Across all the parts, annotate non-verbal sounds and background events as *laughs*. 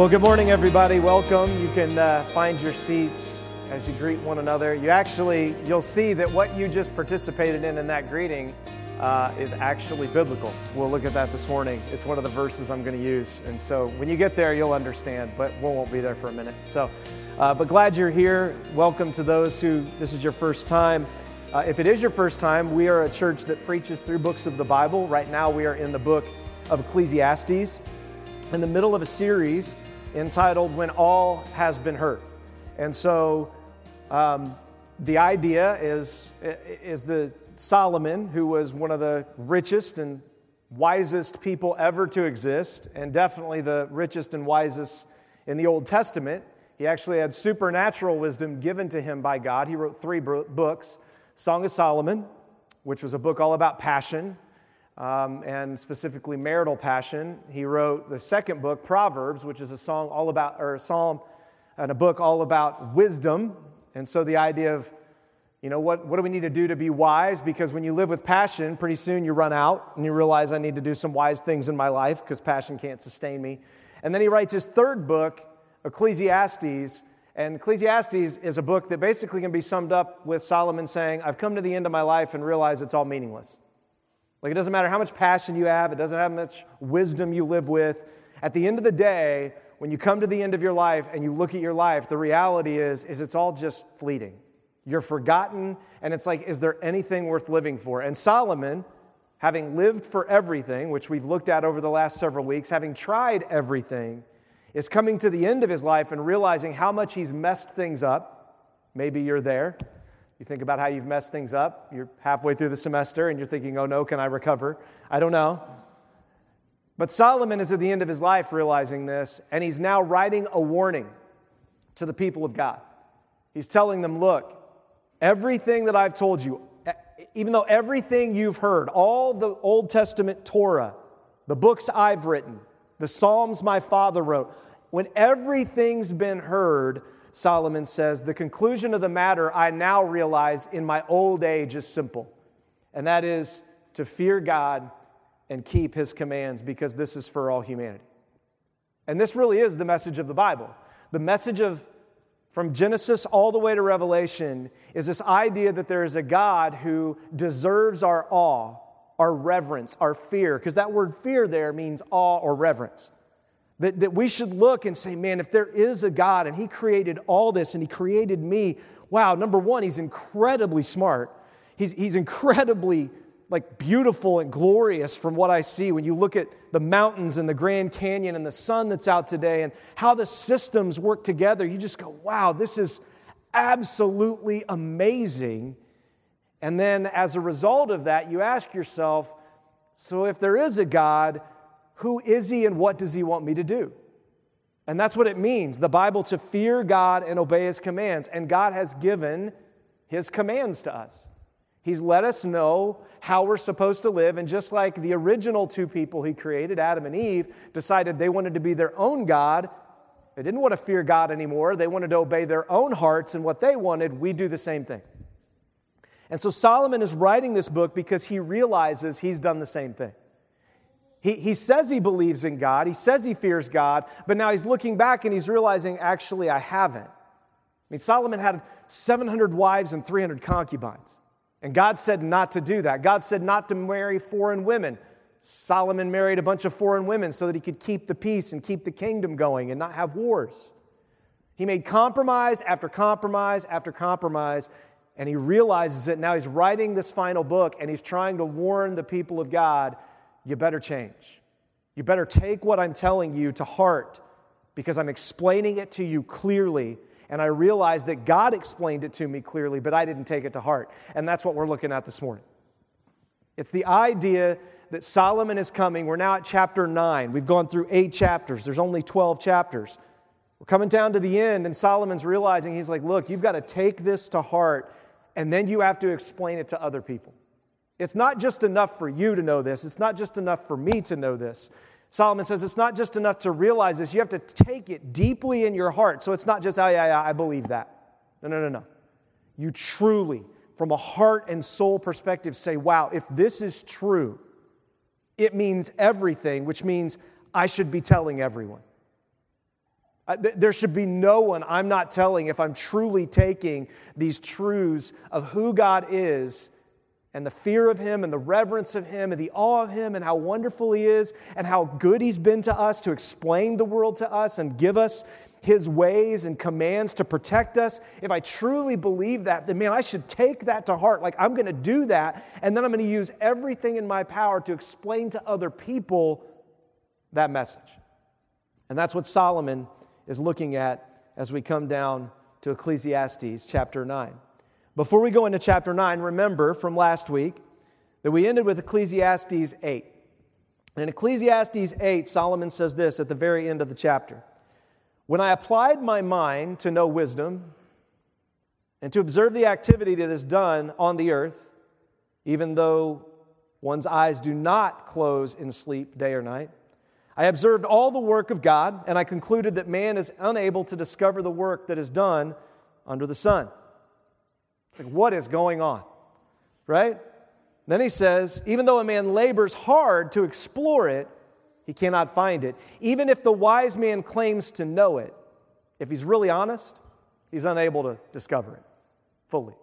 Well, good morning, everybody. Welcome. You can uh, find your seats as you greet one another. You actually, you'll see that what you just participated in in that greeting uh, is actually biblical. We'll look at that this morning. It's one of the verses I'm going to use. And so when you get there, you'll understand, but we won't be there for a minute. So, uh, but glad you're here. Welcome to those who this is your first time. Uh, if it is your first time, we are a church that preaches through books of the Bible. Right now, we are in the book of Ecclesiastes, in the middle of a series entitled When All Has Been Heard. And so um, the idea is, is the Solomon, who was one of the richest and wisest people ever to exist, and definitely the richest and wisest in the Old Testament. He actually had supernatural wisdom given to him by God. He wrote three books Song of Solomon, which was a book all about passion, um, and specifically marital passion. He wrote the second book, Proverbs, which is a song all about, or a psalm and a book all about wisdom. And so the idea of, you know, what, what do we need to do to be wise? Because when you live with passion, pretty soon you run out and you realize I need to do some wise things in my life because passion can't sustain me. And then he writes his third book, Ecclesiastes. And Ecclesiastes is a book that basically can be summed up with Solomon saying, I've come to the end of my life and realize it's all meaningless. Like, it doesn't matter how much passion you have, it doesn't have much wisdom you live with. At the end of the day, when you come to the end of your life and you look at your life, the reality is, is it's all just fleeting. You're forgotten, and it's like, is there anything worth living for? And Solomon, having lived for everything, which we've looked at over the last several weeks, having tried everything, is coming to the end of his life and realizing how much he's messed things up. Maybe you're there. You think about how you've messed things up. You're halfway through the semester and you're thinking, oh no, can I recover? I don't know. But Solomon is at the end of his life realizing this, and he's now writing a warning to the people of God. He's telling them, look, everything that I've told you, even though everything you've heard, all the Old Testament Torah, the books I've written, the Psalms my father wrote, when everything's been heard, Solomon says, The conclusion of the matter I now realize in my old age is simple, and that is to fear God and keep his commands because this is for all humanity. And this really is the message of the Bible. The message of from Genesis all the way to Revelation is this idea that there is a God who deserves our awe, our reverence, our fear, because that word fear there means awe or reverence. That, that we should look and say, man, if there is a God and He created all this and He created me, wow, number one, He's incredibly smart. He's, he's incredibly like beautiful and glorious from what I see when you look at the mountains and the Grand Canyon and the sun that's out today and how the systems work together. You just go, wow, this is absolutely amazing. And then as a result of that, you ask yourself, so if there is a God, who is he and what does he want me to do? And that's what it means the Bible to fear God and obey his commands. And God has given his commands to us. He's let us know how we're supposed to live. And just like the original two people he created, Adam and Eve, decided they wanted to be their own God, they didn't want to fear God anymore. They wanted to obey their own hearts and what they wanted. We do the same thing. And so Solomon is writing this book because he realizes he's done the same thing. He, he says he believes in God, he says he fears God, but now he's looking back and he's realizing, actually, I haven't. I mean, Solomon had 700 wives and 300 concubines. And God said not to do that. God said not to marry foreign women. Solomon married a bunch of foreign women so that he could keep the peace and keep the kingdom going and not have wars. He made compromise after compromise after compromise, and he realizes that now he's writing this final book and he's trying to warn the people of God you better change. You better take what I'm telling you to heart because I'm explaining it to you clearly. And I realize that God explained it to me clearly, but I didn't take it to heart. And that's what we're looking at this morning. It's the idea that Solomon is coming. We're now at chapter 9. We've gone through eight chapters, there's only 12 chapters. We're coming down to the end, and Solomon's realizing he's like, Look, you've got to take this to heart, and then you have to explain it to other people. It's not just enough for you to know this, it's not just enough for me to know this. Solomon says it's not just enough to realize this, you have to take it deeply in your heart. So it's not just, oh, yeah, yeah, I believe that. No, no, no, no. You truly, from a heart and soul perspective, say, wow, if this is true, it means everything, which means I should be telling everyone. There should be no one I'm not telling if I'm truly taking these truths of who God is and the fear of Him and the reverence of Him and the awe of Him and how wonderful He is and how good He's been to us to explain the world to us and give us His ways and commands to protect us. If I truly believe that, then man, I should take that to heart. Like I'm going to do that and then I'm going to use everything in my power to explain to other people that message. And that's what Solomon is looking at as we come down to Ecclesiastes chapter 9. Before we go into chapter 9, remember from last week that we ended with Ecclesiastes 8. And in Ecclesiastes 8, Solomon says this at the very end of the chapter When I applied my mind to know wisdom and to observe the activity that is done on the earth, even though one's eyes do not close in sleep day or night, I observed all the work of God, and I concluded that man is unable to discover the work that is done under the sun. It's like, what is going on? Right? Then he says, even though a man labors hard to explore it, he cannot find it. Even if the wise man claims to know it, if he's really honest, he's unable to discover it fully.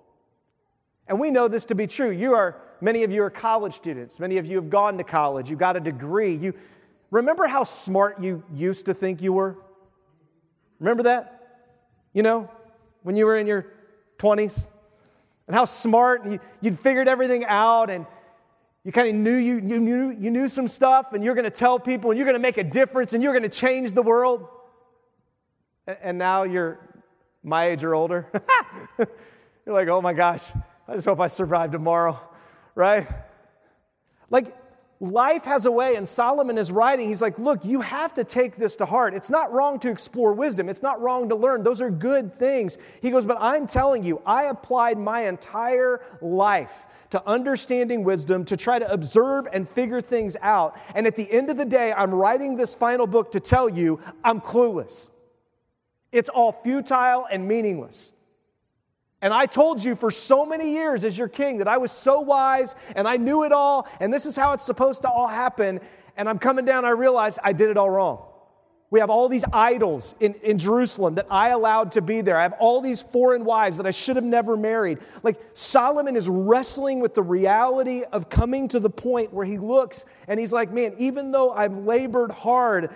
And we know this to be true. You are, many of you are college students. Many of you have gone to college. You got a degree. You remember how smart you used to think you were? Remember that? You know, when you were in your 20s? And how smart and you, would figured everything out and you kind of knew you, you, knew you knew some stuff and you're going to tell people and you're going to make a difference and you're going to change the world. And now you're my age or older. *laughs* You're like oh my gosh i just hope i survive tomorrow right? Like Life has a way, and Solomon is writing. He's like, Look, you have to take this to heart. It's not wrong to explore wisdom, it's not wrong to learn. Those are good things. He goes, But I'm telling you, I applied my entire life to understanding wisdom, to try to observe and figure things out. And at the end of the day, I'm writing this final book to tell you I'm clueless. It's all futile and meaningless. And I told you for so many years as your king that I was so wise and I knew it all, and this is how it's supposed to all happen. And I'm coming down, I realize I did it all wrong. We have all these idols in, in Jerusalem that I allowed to be there. I have all these foreign wives that I should have never married. Like Solomon is wrestling with the reality of coming to the point where he looks and he's like, man, even though I've labored hard,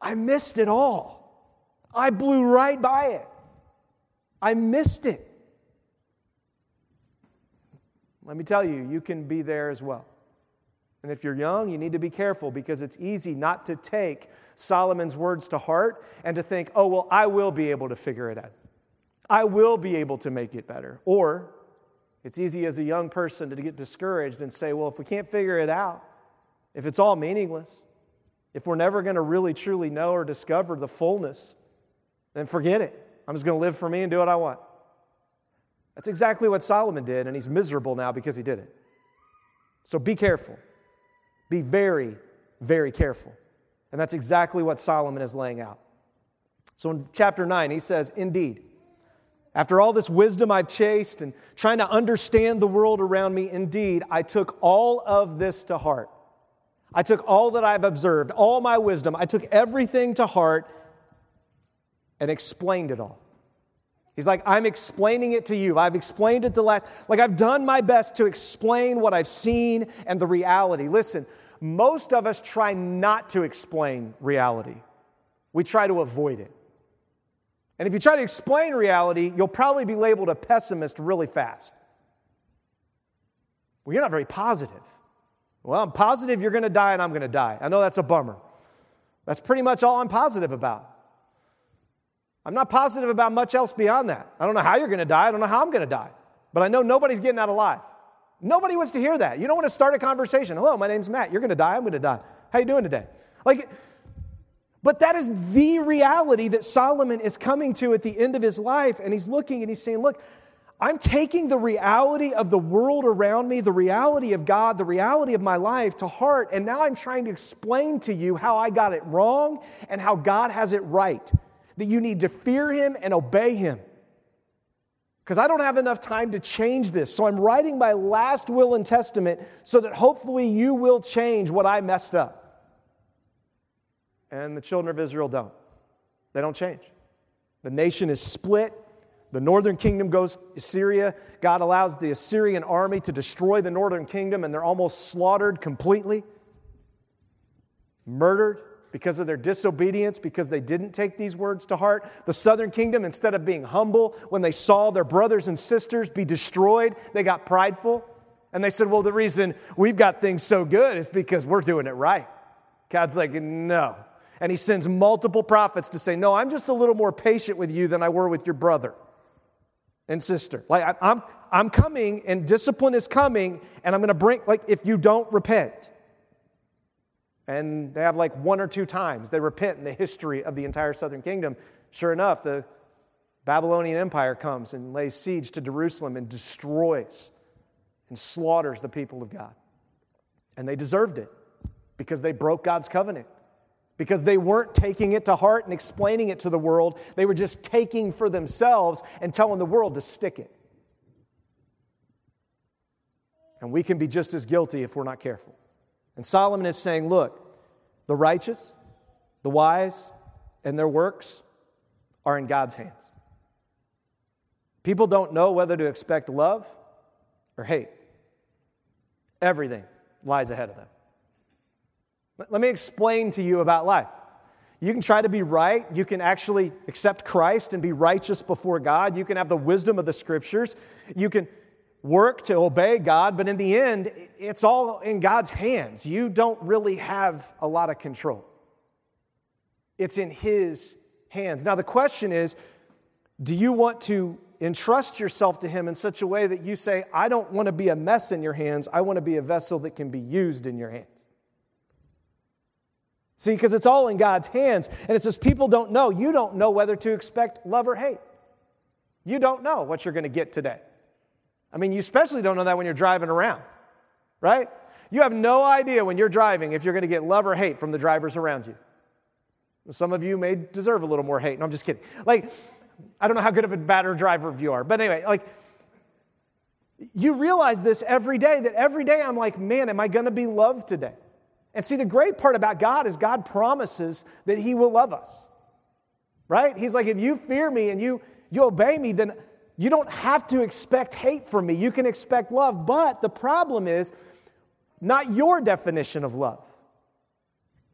I missed it all. I blew right by it. I missed it. Let me tell you, you can be there as well. And if you're young, you need to be careful because it's easy not to take Solomon's words to heart and to think, oh, well, I will be able to figure it out. I will be able to make it better. Or it's easy as a young person to get discouraged and say, well, if we can't figure it out, if it's all meaningless, if we're never going to really truly know or discover the fullness, then forget it. I'm just going to live for me and do what I want. That's exactly what Solomon did, and he's miserable now because he did it. So be careful. Be very, very careful. And that's exactly what Solomon is laying out. So in chapter 9, he says, Indeed, after all this wisdom I've chased and trying to understand the world around me, indeed, I took all of this to heart. I took all that I've observed, all my wisdom, I took everything to heart and explained it all. He's like, I'm explaining it to you. I've explained it the last, like, I've done my best to explain what I've seen and the reality. Listen, most of us try not to explain reality, we try to avoid it. And if you try to explain reality, you'll probably be labeled a pessimist really fast. Well, you're not very positive. Well, I'm positive you're going to die and I'm going to die. I know that's a bummer. That's pretty much all I'm positive about. I'm not positive about much else beyond that. I don't know how you're going to die. I don't know how I'm going to die. But I know nobody's getting out alive. Nobody wants to hear that. You don't want to start a conversation. Hello, my name's Mat. You're going to die. I'm going to die. How you doing today? Like, but that is the reality that Solomon is coming to at the end of his life. And he's looking and he's saying, Look, I'm taking the reality of the world around me, the reality of God, the reality of my life to heart. And now I'm trying to explain to you how I got it wrong and how God has it right that you need to fear him and obey him. Because I don't have enough time to change this. So I'm writing my last will and testament so that hopefully you will change what I messed up. And the children of Israel don't. They don't change. The nation is split. The northern kingdom goes to Assyria. God allows the Assyrian army to destroy the northern kingdom, and they're almost slaughtered completely, murdered because of their disobedience, because they didn't take these words to heart. The southern kingdom, instead of being humble when they saw their brothers and sisters be destroyed, they got prideful. And they said, Well, the reason we've got things so good is because we're doing it right. God's like, No. And he sends multiple prophets to say, No, I'm just a little more patient with you than I were with your brother and sister. Like, I'm, I'm coming and discipline is coming, and I'm going to bring, like, if you don't repent. And they have like one or two times they repent in the history of the entire southern kingdom. Sure enough, the Babylonian Empire comes and lays siege to Jerusalem and destroys and slaughters the people of God. And they deserved it because they broke God's covenant because they weren't taking it to heart and explaining it to the world. They were just taking for themselves and telling the world to stick it. And we can be just as guilty if we're not careful. And Solomon is saying, look, the righteous, the wise, and their works are in God's hands. People don't know whether to expect love or hate. Everything lies ahead of them. Let me explain to you about life. You can try to be right. You can actually accept Christ and be righteous before God. You can have the wisdom of the scriptures. You can work to obey God, but in the end, it's all in God's hands. You don't really have a lot of control, it's in His hands. Now, the question is do you want to entrust yourself to Him in such a way that you say, I don't want to be a mess in your hands, I want to be a vessel that can be used in your hands? See, because it's all in God's hands. And it says people don't know. You don't know whether to expect love or hate. You don't know what you're going to get today. I mean, you especially don't know that when you're driving around, right? You have no idea when you're driving if you're going to get love or hate from the drivers around you. Some of you may deserve a little more hate. No, I'm just kidding. Like, I don't know how good of a batter driver you are, but anyway, like, you realize this every day that every day I'm like, man, am I going to be loved today? And see, the great part about God is God promises that He will love us. Right? He's like, if you fear me and you, you obey me, then you don't have to expect hate from me. You can expect love. But the problem is not your definition of love,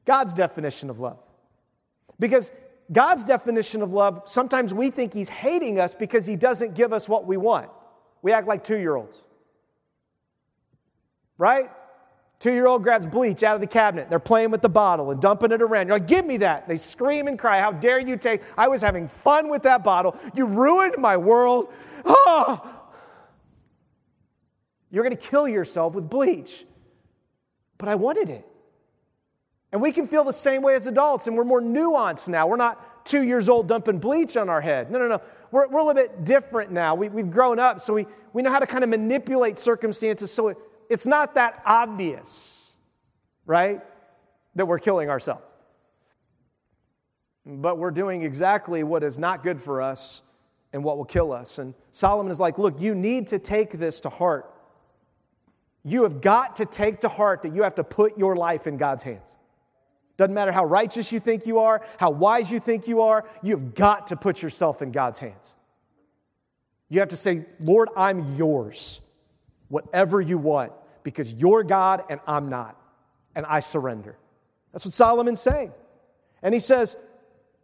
God's definition of love. Because God's definition of love, sometimes we think He's hating us because He doesn't give us what we want. We act like two year olds. Right? Two year old grabs bleach out of the cabinet. They're playing with the bottle and dumping it around. You're like, give me that. They scream and cry. How dare you take? I was having fun with that bottle. You ruined my world. Oh. You're going to kill yourself with bleach. But I wanted it. And we can feel the same way as adults, and we're more nuanced now. We're not two years old dumping bleach on our head. No, no, no. We're, we're a little bit different now. We, we've grown up, so we, we know how to kind of manipulate circumstances so it, it's not that obvious, right, that we're killing ourselves. But we're doing exactly what is not good for us and what will kill us. And Solomon is like, look, you need to take this to heart. You have got to take to heart that you have to put your life in God's hands. Doesn't matter how righteous you think you are, how wise you think you are, you've got to put yourself in God's hands. You have to say, Lord, I'm yours whatever you want because you're God and I'm not. And I surrender. That's what Solomon's saying. And he says,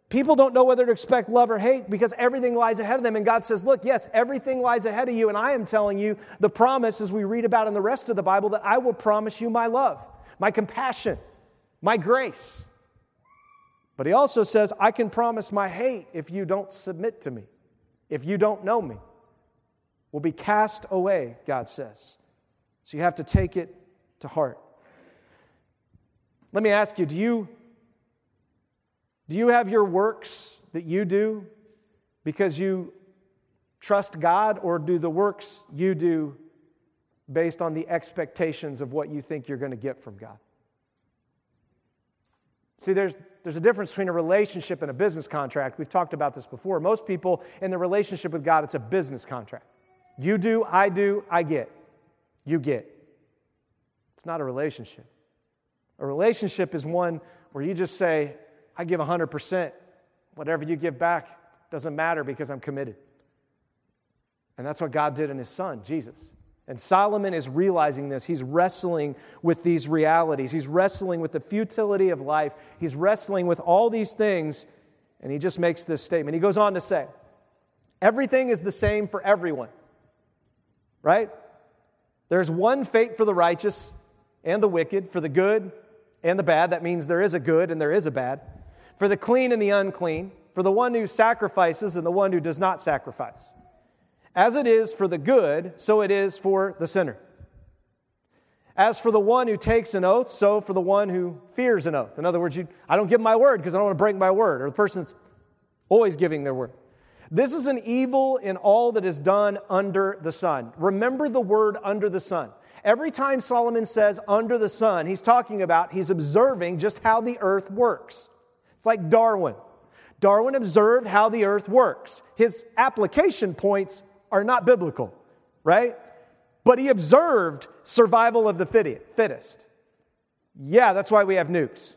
People don't know whether to expect love or hate because everything lies ahead of them. And God says, Look, yes, everything lies ahead of you. And I am telling you the promise, as we read about in the rest of the Bible, that I will promise you my love, my compassion, my grace. But he also says, I can promise my hate if you don't submit to me, if you don't know me will be cast away, God says. So you have to take it to heart. Let me ask you do you, do you have your works that you do because you trust God, or do the works you do based on the expectations of what you think you're going to get from God? See, there's, there's a difference between a relationship and a business contract. We've talked about this before. Most people in the relationship with God, it's a business contract. You do, I do, I get. You get. It's not a relationship. A relationship is one where you just say, I give 100%. Whatever you give back doesn't matter because I'm committed. And that's what God did in his son, Jesus. And Solomon is realizing this. He's wrestling with these realities. He's wrestling with the futility of life. He's wrestling with all these things. And he just makes this statement. He goes on to say, Everything is the same for everyone, right? There's one fate for the righteous and the wicked, for the good and the bad. That means there is a good and there is a bad. For the clean and the unclean, for the one who sacrifices and the one who does not sacrifice. As it is for the good, so it is for the sinner. As for the one who takes an oath, so for the one who fears an oath. In other words, you, I don't give my word because I don't want to break my word, or the person that's always giving their word. This is an evil in all that is done under the sun. Remember the word under the sun. Every time Solomon says under the sun, he's talking about, he's observing just how the earth works. It's like Darwin. Darwin observed how the earth works. His application points are not biblical, right? But he observed survival of the fittest. Yeah, that's why we have nukes.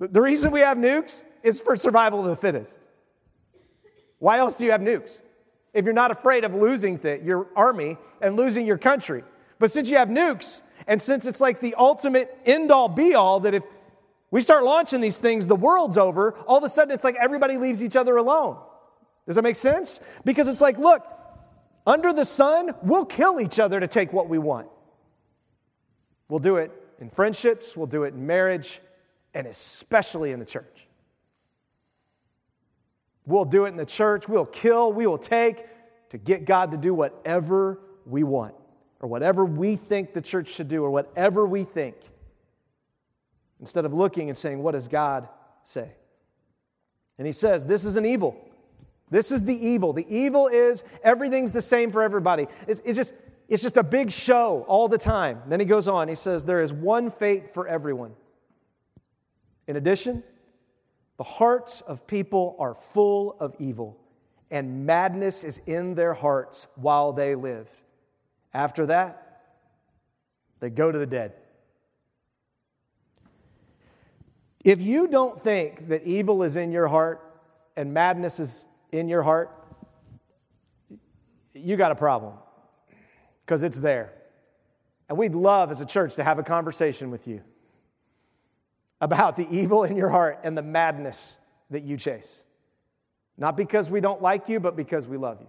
The reason we have nukes is for survival of the fittest. Why else do you have nukes? If you're not afraid of losing your army and losing your country. But since you have nukes, and since it's like the ultimate end all be all, that if we start launching these things, the world's over, all of a sudden it's like everybody leaves each other alone. Does that make sense? Because it's like, look, under the sun, we'll kill each other to take what we want. We'll do it in friendships, we'll do it in marriage, and especially in the church. We'll do it in the church, we'll kill, we will take to get God to do whatever we want, or whatever we think the church should do, or whatever we think, instead of looking and saying, What does God say? And he says, This is an evil. This is the evil. The evil is everything's the same for everybody. It's, it's, just, it's just a big show all the time. Then he goes on, he says, There is one fate for everyone. In addition, the hearts of people are full of evil, and madness is in their hearts while they live. After that, they go to the dead. If you don't think that evil is in your heart and madness is in your heart, you got a problem because it's there. And we'd love as a church to have a conversation with you about the evil in your heart and the madness that you chase. Not because we don't like you, but because we love you.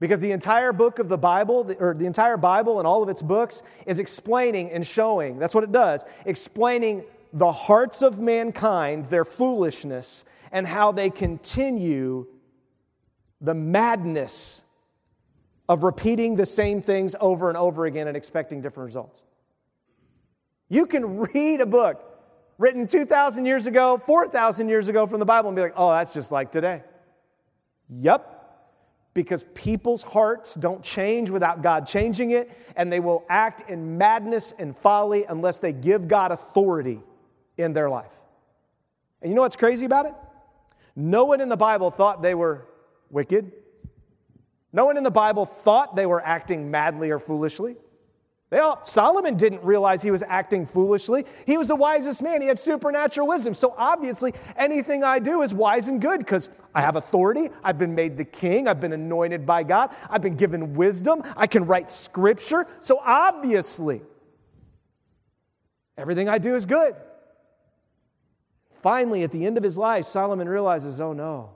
Because the entire book of the Bible, or the entire Bible and all of its books, is explaining and showing, that's what it does, explaining the hearts of mankind, their foolishness, and how they continue the madness of repeating the same things over and over again and expecting different results. You can read a book written 2,000 years ago, 4,000 years ago from the Bible and be like, oh, that's just like today. Yep. Because people's hearts don't change without God changing it, and they will act in madness and folly unless they give God authority in their life. And you know what's crazy about it? No one in the Bible thought they were wicked. No one in the Bible thought they were acting madly or foolishly. All, Solomon didn't realize he was acting foolishly. He was the wisest man. He had supernatural wisdom. So obviously, anything I do is wise and good because I have authority. I've been made the king. I've been anointed by God. I've been given wisdom. I can write scripture. So obviously, everything I do is good. Finally, at the end of his life, Solomon realizes oh no,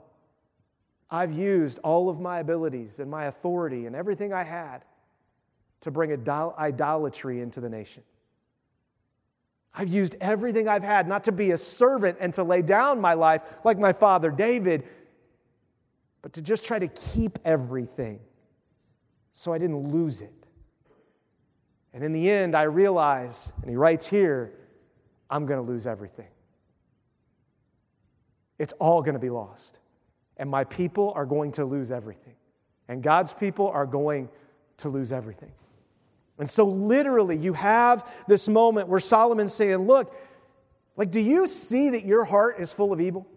I've used all of my abilities and my authority and everything I had to bring idolatry into the nation. I've used everything I've had not to be a servant and to lay down my life like my father David, but to just try to keep everything so I didn't lose it. And in the end, I realize, and he writes here, I'm going to lose everything. It's all going to be lost and my people are going to lose everything. And God's people are going to lose everything. And so, literally, you have this moment where Solomon's saying, Look, like, do you see that your heart is full of evil?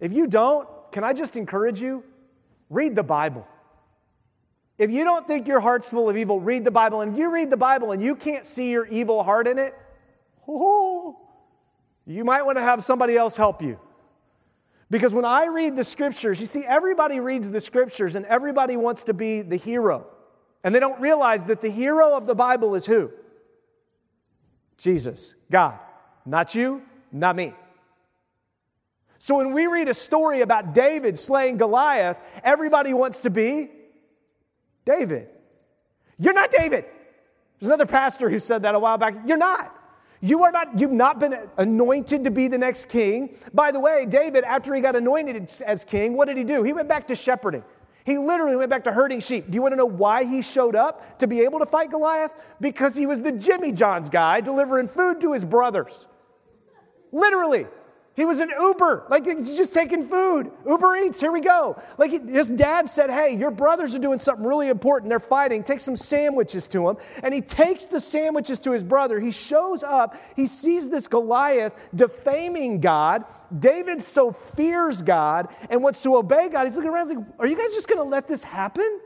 If you don't, can I just encourage you? Read the Bible. If you don't think your heart's full of evil, read the Bible. And if you read the Bible and you can't see your evil heart in it, oh, *laughs* you might want to have somebody else help you Because when I read the scriptures, you see, everybody reads the scriptures and everybody wants to be the hero. And they don't realize that the hero of the Bible is who? Jesus, God. Not you, not me. So when we read a story about David slaying Goliath, everybody wants to be David. You're not David. There's another pastor who said that a while back. You're not. You are not, you've not been anointed to be the next king. By the way, David, after he got anointed as king, what did he do? He went back to shepherding. He literally went back to herding sheep. Do you want to know why he showed up to be able to fight Goliath? Because he was the Jimmy John's guy delivering food to his brothers. Literally. He was an Uber, like he's just taking food. Uber Eats, here we go. Like his dad said, Hey, your brothers are doing something really important. They're fighting. Take some sandwiches to him. And he takes the sandwiches to his brother. He shows up. He sees this Goliath defaming God. David so fears God and wants to obey God. He's looking around, he's like, Are you guys just going to let this happen?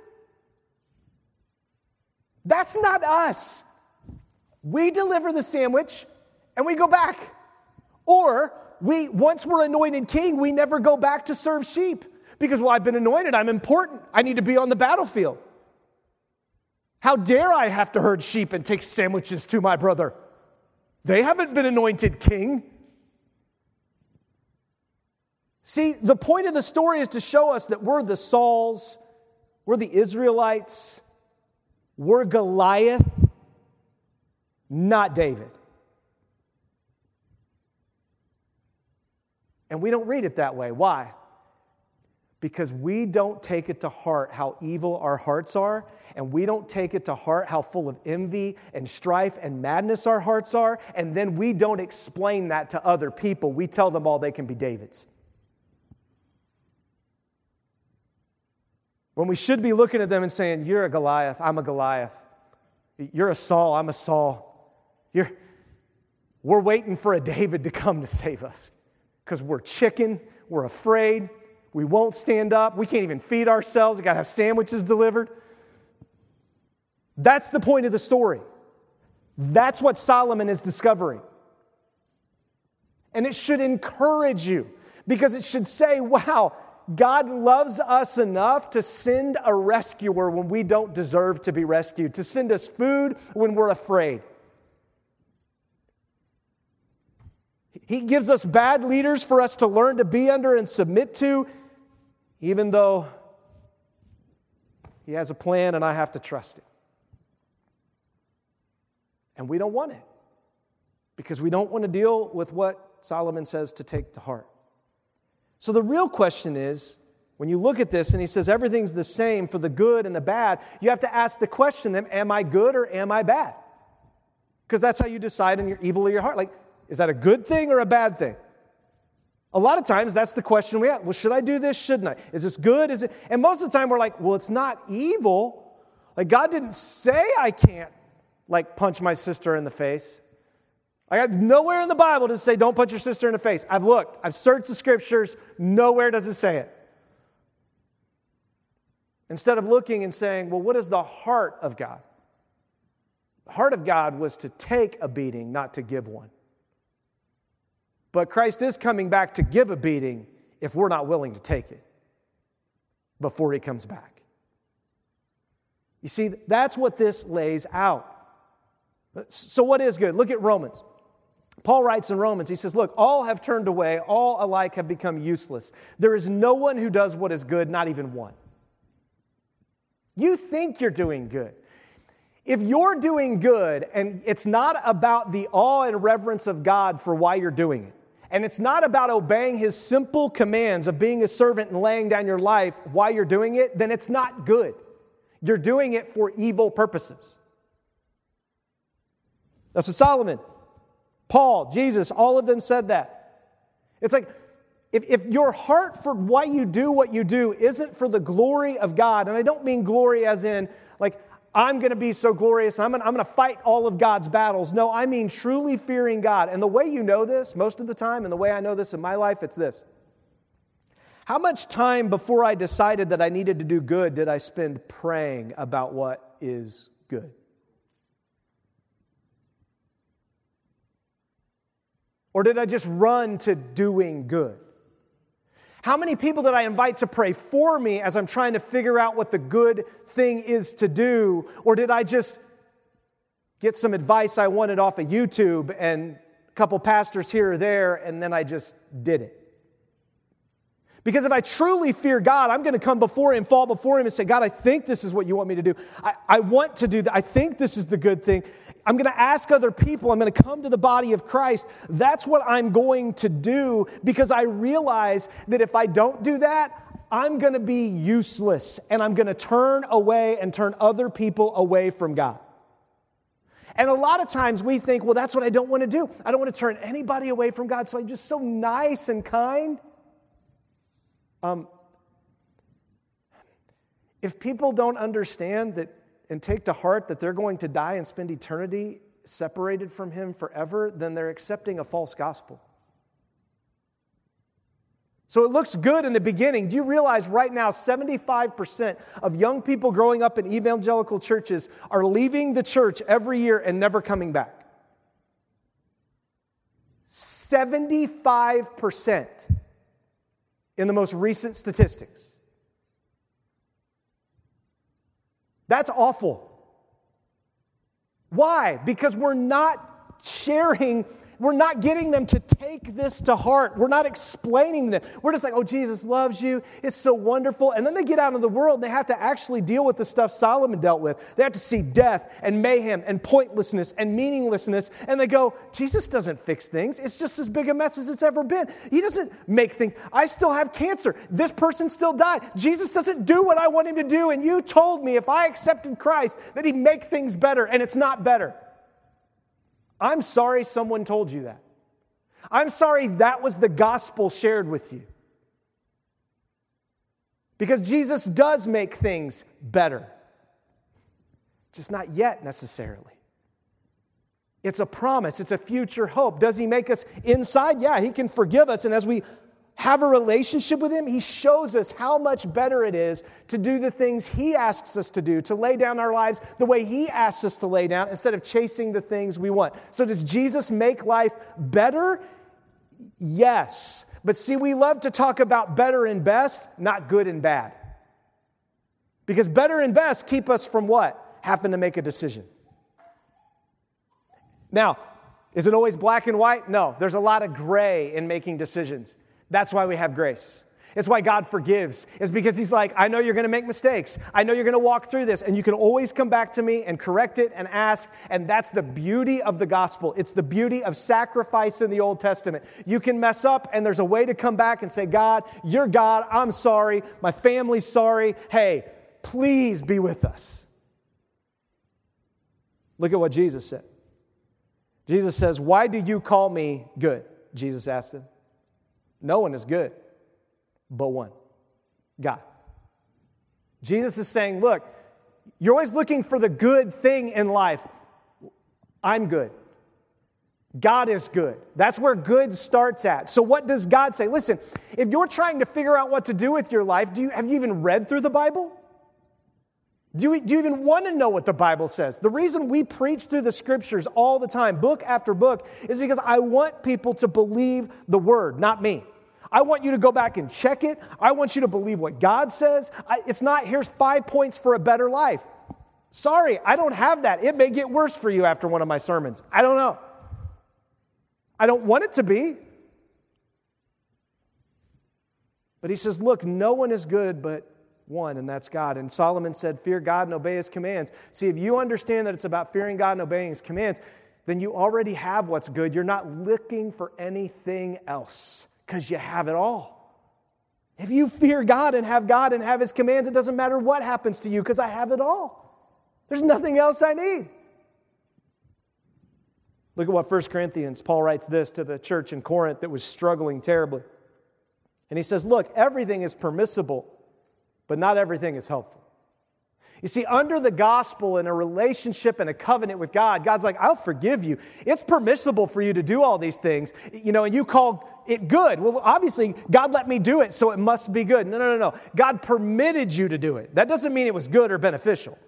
That's not us. We deliver the sandwich and we go back. Or we once we're anointed king, we never go back to serve sheep because well, I've been anointed, I'm important. I need to be on the battlefield. How dare I have to herd sheep and take sandwiches to my brother? They haven't been anointed king. See, the point of the story is to show us that we're the Sauls, we're the Israelites, we're Goliath, not David. And we don't read it that way. Why? Because we don't take it to heart how evil our hearts are, and we don't take it to heart how full of envy and strife and madness our hearts are, and then we don't explain that to other people. We tell them all they can be David's. When we should be looking at them and saying, You're a Goliath, I'm a Goliath. You're a Saul, I'm a Saul. You're, we're waiting for a David to come to save us because we're chicken, we're afraid, we won't stand up, we can't even feed ourselves, we got to have sandwiches delivered. That's the point of the story. That's what Solomon is discovering. And it should encourage you because it should say, wow, God loves us enough to send a rescuer when we don't deserve to be rescued, to send us food when we're afraid, He gives us bad leaders for us to learn to be under and submit to, even though He has a plan and I have to trust Him. And we don't want it because we don't want to deal with what Solomon says to take to heart. So the real question is when you look at this and he says everything's the same for the good and the bad, you have to ask the question am I good or am I bad? Because that's how you decide in your evil of your heart. Like, is that a good thing or a bad thing? A lot of times that's the question we ask. Well, should I do this? Shouldn't I? Is this good? Is it? And most of the time we're like, well, it's not evil. Like God didn't say I can't like punch my sister in the face. I have nowhere in the Bible to say don't punch your sister in the face. I've looked, I've searched the scriptures, nowhere does it say it. Instead of looking and saying, well, what is the heart of God? The heart of God was to take a beating, not to give one. But Christ is coming back to give a beating if we're not willing to take it before he comes back. You see, that's what this lays out. So, what is good? Look at Romans. Paul writes in Romans, he says, Look, all have turned away, all alike have become useless. There is no one who does what is good, not even one. You think you're doing good. If you're doing good and it's not about the awe and reverence of God for why you're doing it, and it's not about obeying his simple commands of being a servant and laying down your life while you're doing it, then it's not good. You're doing it for evil purposes. That's what Solomon, Paul, Jesus, all of them said that. It's like if, if your heart for why you do what you do isn't for the glory of God, and I don't mean glory as in like I'm going to be so glorious. I'm going, to fight all of God's battles. No, I mean truly fearing God. And the way you know this, most of the time, and the way I know this in my life, it's this. How much time before I decided that I needed to do good did I spend praying about what is good? Or did I just run to doing good? How many people did I invite to pray for me as I'm trying to figure out what the good thing is to do? Or did I just get some advice I wanted off of YouTube and a couple pastors here or there, and then I just did it? Because if I truly fear God, I'm going to come before Him, fall before Him, and say, God, I think this is what you want me to do. I, I want to do that. I think this is the good thing. I'm going to ask other people. I'm going to come to the body of Christ. That's what I'm going to do because I realize that if I don't do that, I'm going to be useless and I'm going to turn away and turn other people away from God. And a lot of times we think, well, that's what I don't want to do. I don't want to turn anybody away from God, so I'm just so nice and kind. Um, if people don't understand that and take to heart that they're going to die and spend eternity separated from Him forever, then they're accepting a false gospel. So it looks good in the beginning. Do you realize right now 75% of young people growing up in evangelical churches are leaving the church every year and never coming back? 75% in the most recent statistics. That's awful. Why? Because we're not sharing we're not getting them to take this to heart. We're not explaining them. We're just like, oh, Jesus loves you. It's so wonderful. And then they get out in the world and they have to actually deal with the stuff Solomon dealt with. They have to see death and mayhem and pointlessness and meaninglessness. And they go, Jesus doesn't fix things. It's just as big a mess as it's ever been. He doesn't make things. I still have cancer. This person still died. Jesus doesn't do what I want him to do. And you told me if I accepted Christ that he'd make things better, and it's not better. I'm sorry someone told you that. I'm sorry that was the gospel shared with you. Because Jesus does make things better, just not yet necessarily. It's a promise, it's a future hope. Does He make us inside? Yeah, He can forgive us. And as we have a relationship with Him, He shows us how much better it is to do the things He asks us to do, to lay down our lives the way He asks us to lay down instead of chasing the things we want. So, does Jesus make life better? Yes. But see, we love to talk about better and best, not good and bad. Because better and best keep us from what? Having to make a decision. Now, is it always black and white? No, there's a lot of gray in making decisions. That's why we have grace. It's why God forgives. It's because He's like, I know you're going to make mistakes. I know you're going to walk through this, and you can always come back to me and correct it and ask. And that's the beauty of the gospel. It's the beauty of sacrifice in the Old Testament. You can mess up, and there's a way to come back and say, God, you're God. I'm sorry. My family's sorry. Hey, please be with us. Look at what Jesus said. Jesus says, Why do you call me good? Jesus asked him. No one is good but one God. Jesus is saying, Look, you're always looking for the good thing in life. I'm good. God is good. That's where good starts at. So, what does God say? Listen, if you're trying to figure out what to do with your life, do you, have you even read through the Bible? Do you, do you even want to know what the Bible says? The reason we preach through the scriptures all the time, book after book, is because I want people to believe the word, not me. I want you to go back and check it. I want you to believe what God says. I, it's not, here's five points for a better life. Sorry, I don't have that. It may get worse for you after one of my sermons. I don't know. I don't want it to be. But he says, Look, no one is good but one, and that's God. And Solomon said, Fear God and obey his commands. See, if you understand that it's about fearing God and obeying his commands, then you already have what's good. You're not looking for anything else because you have it all. If you fear God and have God and have His commands, it doesn't matter what happens to you because I have it all. There's nothing else I need. Look at what 1 Corinthians, Paul writes this to the church in Corinth that was struggling terribly. And he says, Look, everything is permissible, but not everything is helpful. You see, under the gospel and a relationship and a covenant with God, God's like, I'll forgive you. It's permissible for you to do all these things, you know, and you call it good. Well, obviously, God let me do it, so it must be good. No, no, no, no. God permitted you to do it. That doesn't mean it was good or beneficial.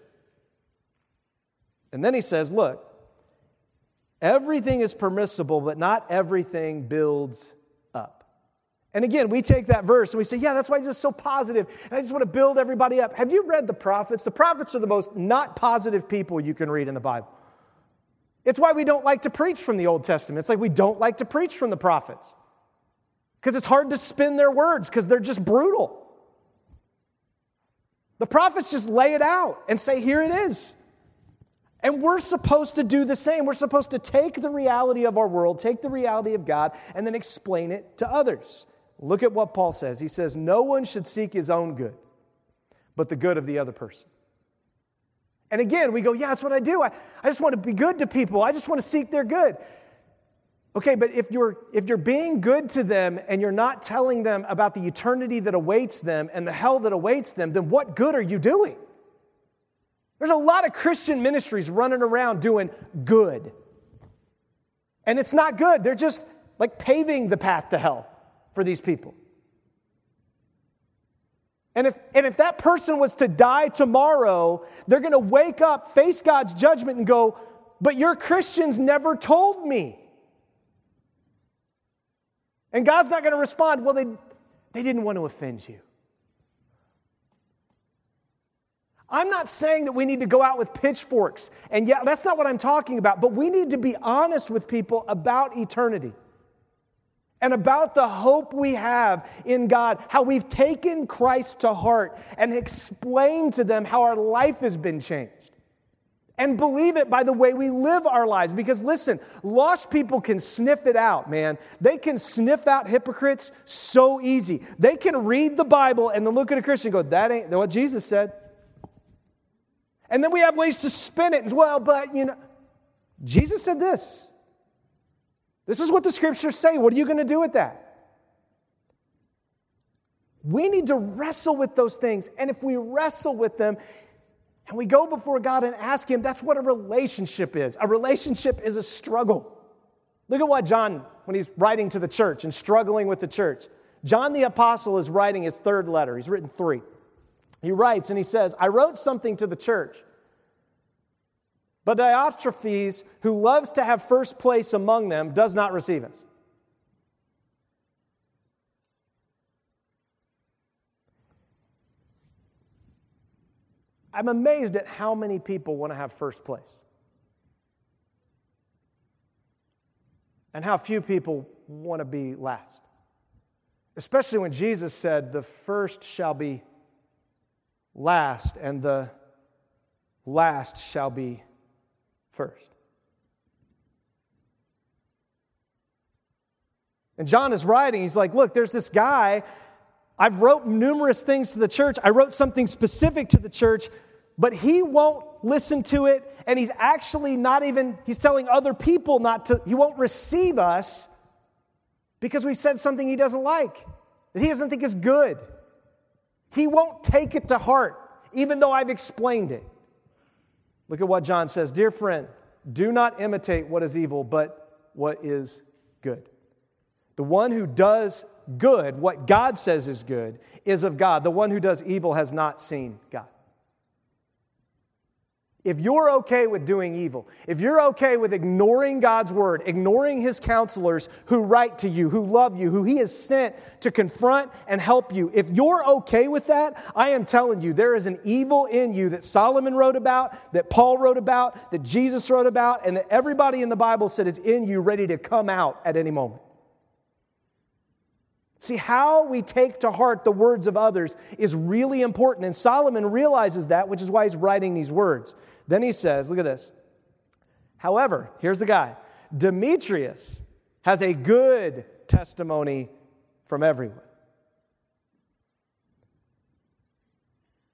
And then he says, Look, everything is permissible, but not everything builds. And again, we take that verse and we say, yeah, that's why it's just so positive. positive, and I just want to build everybody up. Have you read the prophets? The prophets are the most not positive people you can read in the Bible. It's why we don't like to preach from the Old Testament. It's like we don't like to preach from the prophets because it's hard to spin their words because they're just brutal. The prophets just lay it out and say, here it is. And we're supposed to do the same. We're supposed to take the reality of our world, take the reality of God, and then explain it to others. Look at what Paul says. He says, No one should seek his own good, but the good of the other person. And again, we go, Yeah, that's what I do. I, I just want to be good to people, I just want to seek their good. Okay, but if you're, if you're being good to them and you're not telling them about the eternity that awaits them and the hell that awaits them, then what good are you doing? There's a lot of Christian ministries running around doing good. And it's not good. They're just like paving the path to hell for these people. And if, and if that person was to die tomorrow, they're going to wake up, face God's judgment, and go, But your Christians never told me. And God's not going to respond, Well, they, they didn't want to offend you. I'm not saying that we need to go out with pitchforks, and yeah, that's not what I'm talking about, but we need to be honest with people about eternity and about the hope we have in God, how we've taken Christ to heart and explained to them how our life has been changed. And believe it by the way we live our lives. Because listen, lost people can sniff it out, man. They can sniff out hypocrites so easy. They can read the Bible and then look at a Christian and go, that ain't what Jesus said. And then we have ways to spin it as well, but you know, Jesus said this. This is what the scriptures say. What are you going to do with that? We need to wrestle with those things. And if we wrestle with them and we go before God and ask Him, that's what a relationship is. A relationship is a struggle. Look at what John, when he's writing to the church and struggling with the church, John the Apostle is writing his third letter. He's written three. He writes and he says, I wrote something to the church. But Diotrephes, who loves to have first place among them, does not receive us. I'm amazed at how many people want to have first place. And how few people want to be last. Especially when Jesus said, The first shall be last, and the last shall be first. And John is writing, he's like, Look, there's this guy. I've wrote numerous things to the church. I wrote something specific to the church, but he won't listen to it. And he's actually not even, he's telling other people not to, he won't receive us because we've said something he doesn't like, that he doesn't think is good. He won't take it to heart, even though I've explained it. Look at what John says Dear friend, do not imitate what is evil, but what is good. The one who does good, what God says is good, is of God. The one who does evil has not seen God. If you're okay with doing evil, if you're okay with ignoring God's word, ignoring his counselors who write to you, who love you, who he has sent to confront and help you, if you're okay with that, I am telling you, there is an evil in you that Solomon wrote about, that Paul wrote about, that Jesus wrote about, and that everybody in the Bible said is in you ready to come out at any moment. See, how we take to heart the words of others is really important. And Solomon realizes that, which is why he's writing these words. Then he says, look at this. However, here's the guy Demetrius has a good testimony from everyone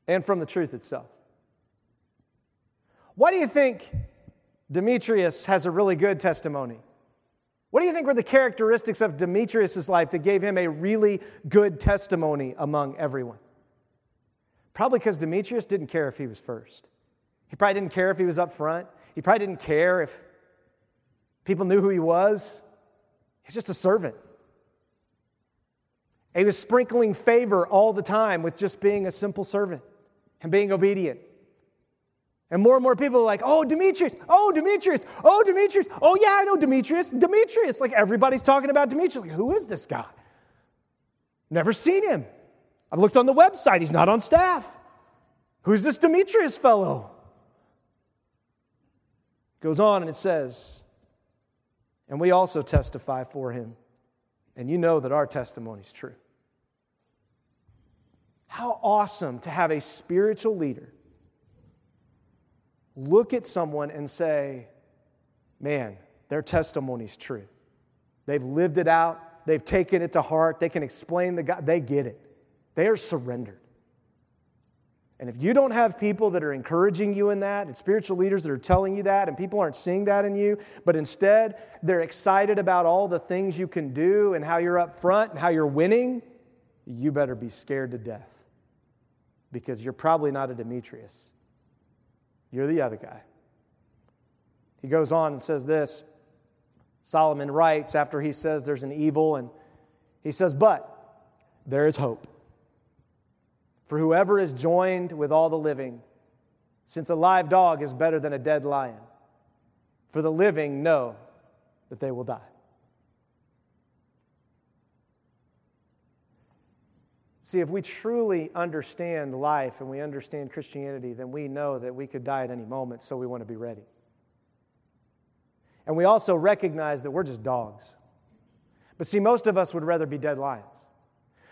and from the truth itself. Why do you think Demetrius has a really good testimony? What do you think were the characteristics of Demetrius' life that gave him a really good testimony among everyone? Probably because Demetrius didn't care if he was first. He probably didn't care if he was up front. He probably didn't care if people knew who he was. He's just a servant. he was sprinkling favor all the time with just being a simple servant and being obedient. And more and more people are like, oh, Demetrius, oh, Demetrius, oh, Demetrius, oh, yeah, I know Demetrius, Demetrius. Like everybody's talking about Demetrius. Like, who is this guy? Never seen him. I've looked on the website, he's not on staff. Who's this Demetrius fellow? Goes on and it says, and we also testify for him. And you know that our testimony is true. How awesome to have a spiritual leader look at someone and say, man, their testimony is true. They've lived it out, they've taken it to heart, they can explain the God, they get it. They are surrendered. And if you don't have people that are encouraging you in that, and spiritual leaders that are telling you that, and people aren't seeing that in you, but instead they're excited about all the things you can do and how you're up front and how you're winning, you better be scared to death because you're probably not a Demetrius. You're the other guy. He goes on and says this Solomon writes after he says there's an evil, and he says, But there is hope. For whoever is joined with all the living, since a live dog is better than a dead lion, for the living know that they will die. See, if we truly understand life and we understand Christianity, then we know that we could die at any moment, so we want to be ready. And we also recognize that we're just dogs. But see, most of us would rather be dead lions.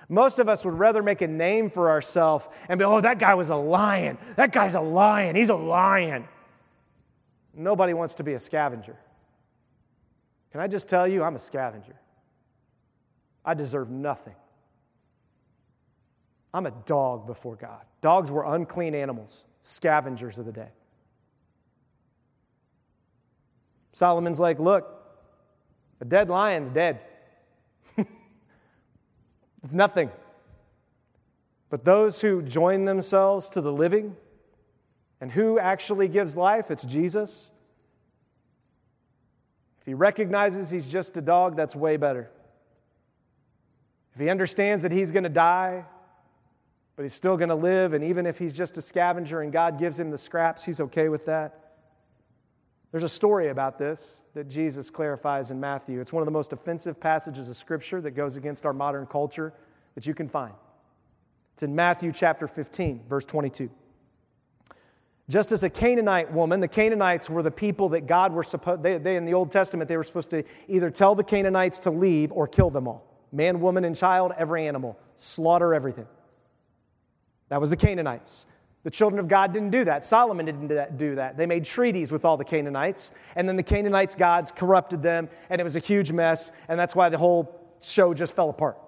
Most of us would rather make a name for ourselves and be, oh, that guy was a lion. That guy's a lion. He's a lion. Nobody wants to be a scavenger. Can I just tell you, I'm a scavenger. I deserve nothing. I'm a dog before God. Dogs were unclean animals, scavengers of the day. Solomon's like, look, a dead lion's dead. It's nothing. But those who join themselves to the living, and who actually gives life? It's Jesus. If he recognizes he's just a dog, that's way better. If he understands that he's going to die, but he's still going to live, and even if he's just a scavenger and God gives him the scraps, he's okay with that. There's a story about this that Jesus clarifies in Matthew. It's one of the most offensive passages of Scripture that goes against our modern culture that you can find. It's in Matthew chapter 15, verse 22. Just as a Canaanite woman, the Canaanites were the people that God were supposed, they, they in the Old Testament, they were supposed to either tell the Canaanites to leave or kill them all man, woman, and child, every animal, slaughter everything. That was the Canaanites. The children of God didn't do that. Solomon didn't do that. They made treaties with all the Canaanites, and then the Canaanites' gods corrupted them, and it was a huge mess, and that's why the whole show just fell apart.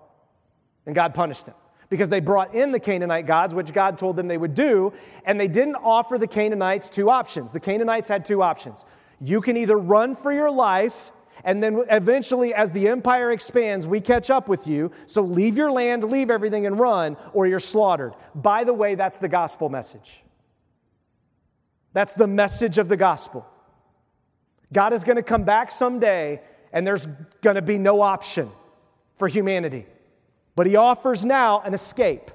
And God punished them because they brought in the Canaanite gods, which God told them they would do, and they didn't offer the Canaanites two options. The Canaanites had two options. You can either run for your life and then eventually, as the empire expands, we catch up with you. So leave your land, leave everything, and run, or you're slaughtered. By the way, that's the gospel message. That's the message of the gospel. God is going to come back someday, and there's going to be no option for humanity. But He offers now an escape.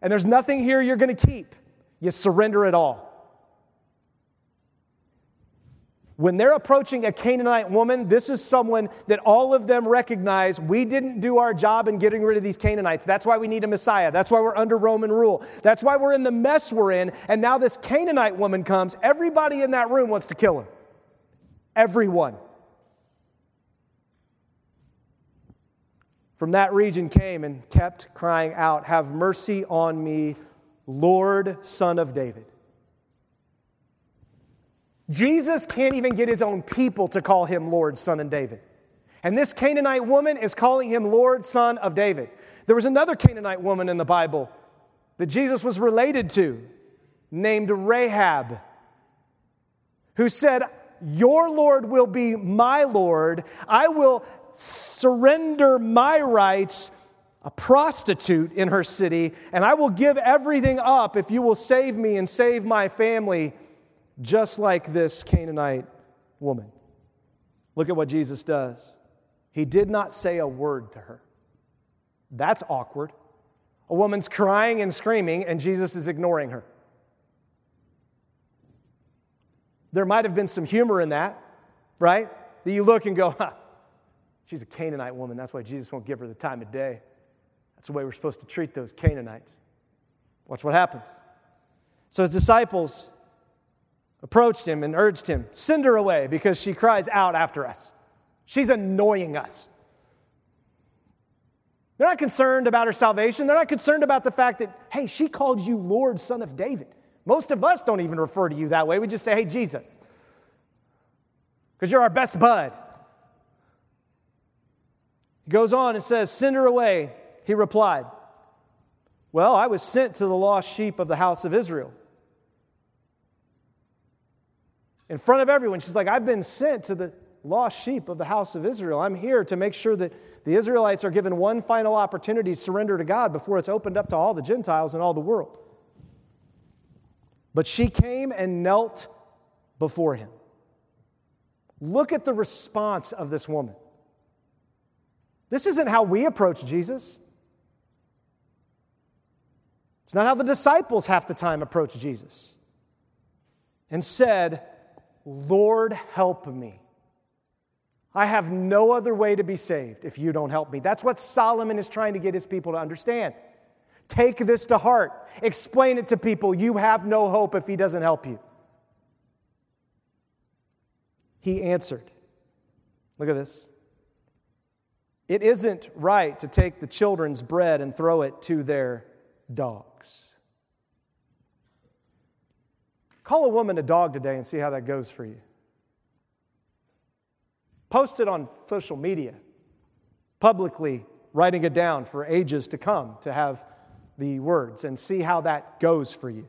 And there's nothing here you're going to keep. You surrender it all. When they're approaching a Canaanite woman, this is someone that all of them recognize we didn't do our job in getting rid of these Canaanites. That's why we need a Messiah. That's why we're under Roman rule. That's why we're in the mess we're in. And now this Canaanite woman comes. Everybody in that room wants to kill him. Everyone. From that region came and kept crying out, Have mercy on me, Lord, Son of David. Jesus can't even get his own people to call him Lord, Son of David. And this Canaanite woman is calling him Lord, Son of David. There was another Canaanite woman in the Bible that Jesus was related to named Rahab, who said, Your Lord will be my Lord. I will surrender my rights, a prostitute in her city, and I will give everything up if you will save me and save my family just like this Canaanite woman. Look at what Jesus does. He did not say a word to her. That's awkward. A woman's crying and screaming, and Jesus is ignoring her. There might have been some humor in that, right? That you look and go, huh, She's a Canaanite woman. That's why Jesus won't give her the time of day. That's the way we're supposed to treat those Canaanites. Watch what happens. So his disciples approached him and urged him, Send her away because she cries out after us. She's annoying us. They're not concerned about her salvation. They're not concerned about the fact that, hey, she called you Lord, Son of David. Most of us don't even refer to you that way. We just say, hey, Jesus, because you're our best bud. He goes on and says, Send her away. He replied, Well, I was sent to the lost sheep of the house of Israel. In front of everyone, she's like, I've been sent to the lost sheep of the house of Israel. I'm here to make sure that the Israelites are given one final opportunity to surrender to God before it's opened up to all the Gentiles and all the world. But she came and knelt before him. Look at the response of this woman. This isn't how we approach Jesus. It's not how the disciples half the time approach Jesus. And said, Lord, help me. I have no other way to be saved if you don't help me. That's what Solomon is trying to get his people to understand. Take this to heart. Explain it to people. You have no hope if he doesn't help you. He answered. Look at this. It isn't right to take the children's bread and throw it to their dogs. Call a woman a dog today and see how that goes for you. Post it on social media, publicly writing it down for ages to come to have the words and see how that goes for you.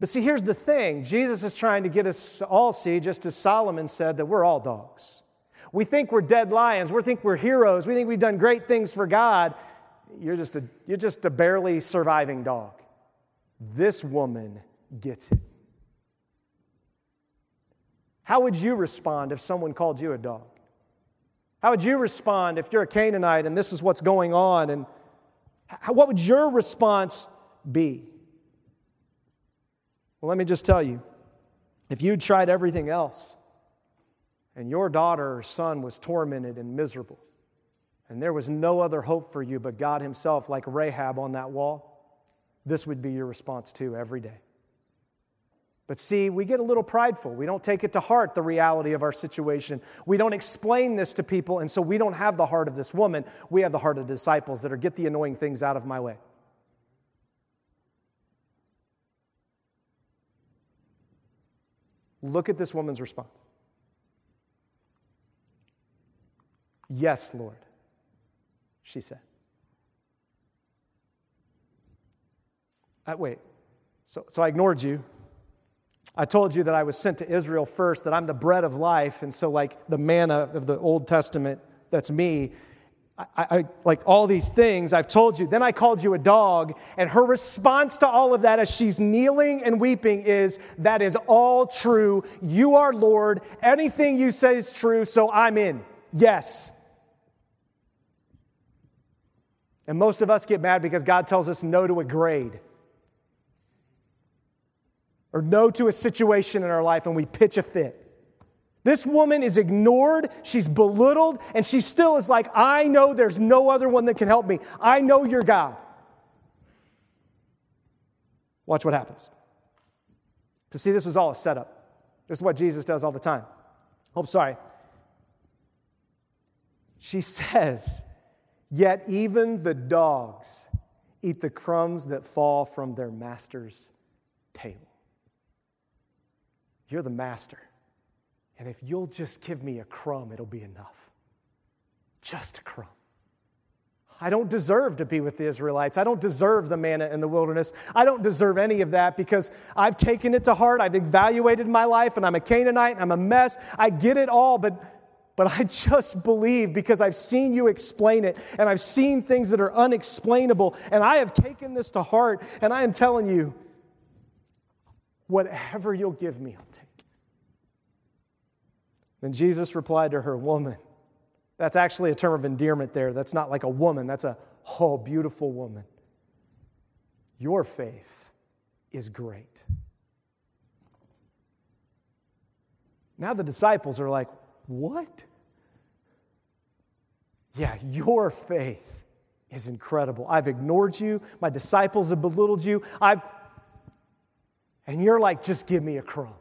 But see, here's the thing Jesus is trying to get us all see, just as Solomon said, that we're all dogs. We think we're dead lions. We think we're heroes. We think we've done great things for God. You're just a, you're just a barely surviving dog. This woman gets it. How would you respond if someone called you a dog? How would you respond if you're a Canaanite and this is what's going on? And what would your response be? Well, let me just tell you if you'd tried everything else and your daughter or son was tormented and miserable, and there was no other hope for you but God Himself, like Rahab on that wall, this would be your response too every day. But see, we get a little prideful. We don't take it to heart, the reality of our situation. We don't explain this to people, and so we don't have the heart of this woman. We have the heart of the disciples that are get the annoying things out of my way. Look at this woman's response. Yes, Lord, she said. Wait, so, so I ignored you. I told you that I was sent to Israel first, that I'm the bread of life. And so, like the manna of the Old Testament, that's me. I, I, like all these things I've told you. Then I called you a dog. And her response to all of that as she's kneeling and weeping is, That is all true. You are Lord. Anything you say is true, so I'm in. Yes. And most of us get mad because God tells us no to a grade or no to a situation in our life and we pitch a fit. This woman is ignored, she's belittled, and she still is like, I know there's no other one that can help me. I know you're God. Watch what happens. To see this was all a setup. This is what Jesus does all the time. Oh, sorry. She *laughs* says, Yet even the dogs eat the crumbs that fall from their master's table. You're the master. And if you'll just give me a crumb, it'll be enough. Just a crumb. I don't deserve to be with the Israelites. I don't deserve the manna in the wilderness. I don't deserve any of that because I've taken it to heart. I've evaluated my life and I'm a Canaanite and I'm a mess. I get it all, but, but I just believe because I've seen you explain it and I've seen things that are unexplainable and I have taken this to heart and I am telling you, Whatever you'll give me, I'll take. Then Jesus replied to her, Woman. That's actually a term of endearment there. That's not like a woman, that's a, oh, beautiful woman. Your faith is great. Now the disciples are like, What? Yeah, your faith is incredible. I've ignored you. My disciples have belittled you. I've and you're like, just give me a crumb.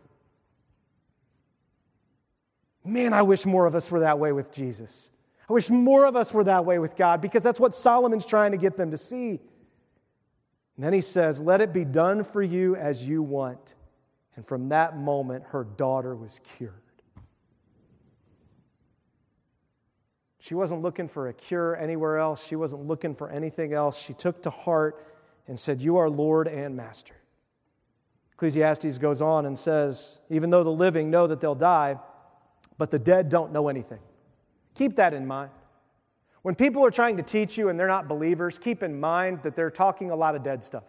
Man, I wish more of us were that way with Jesus. I wish more of us were that way with God because that's what Solomon's trying to get them to see. And then he says, Let it be done for you as you want. And from that moment, her daughter was cured. She wasn't looking for a cure anywhere else. She wasn't looking for anything else. She took to heart and said, You are Lord and Master. Ecclesiastes goes on and says, Even though the living know that they'll die, but the dead don't know anything. Keep that in mind. When people are trying to teach you and they're not believers, keep in mind that they're talking a lot of dead stuff.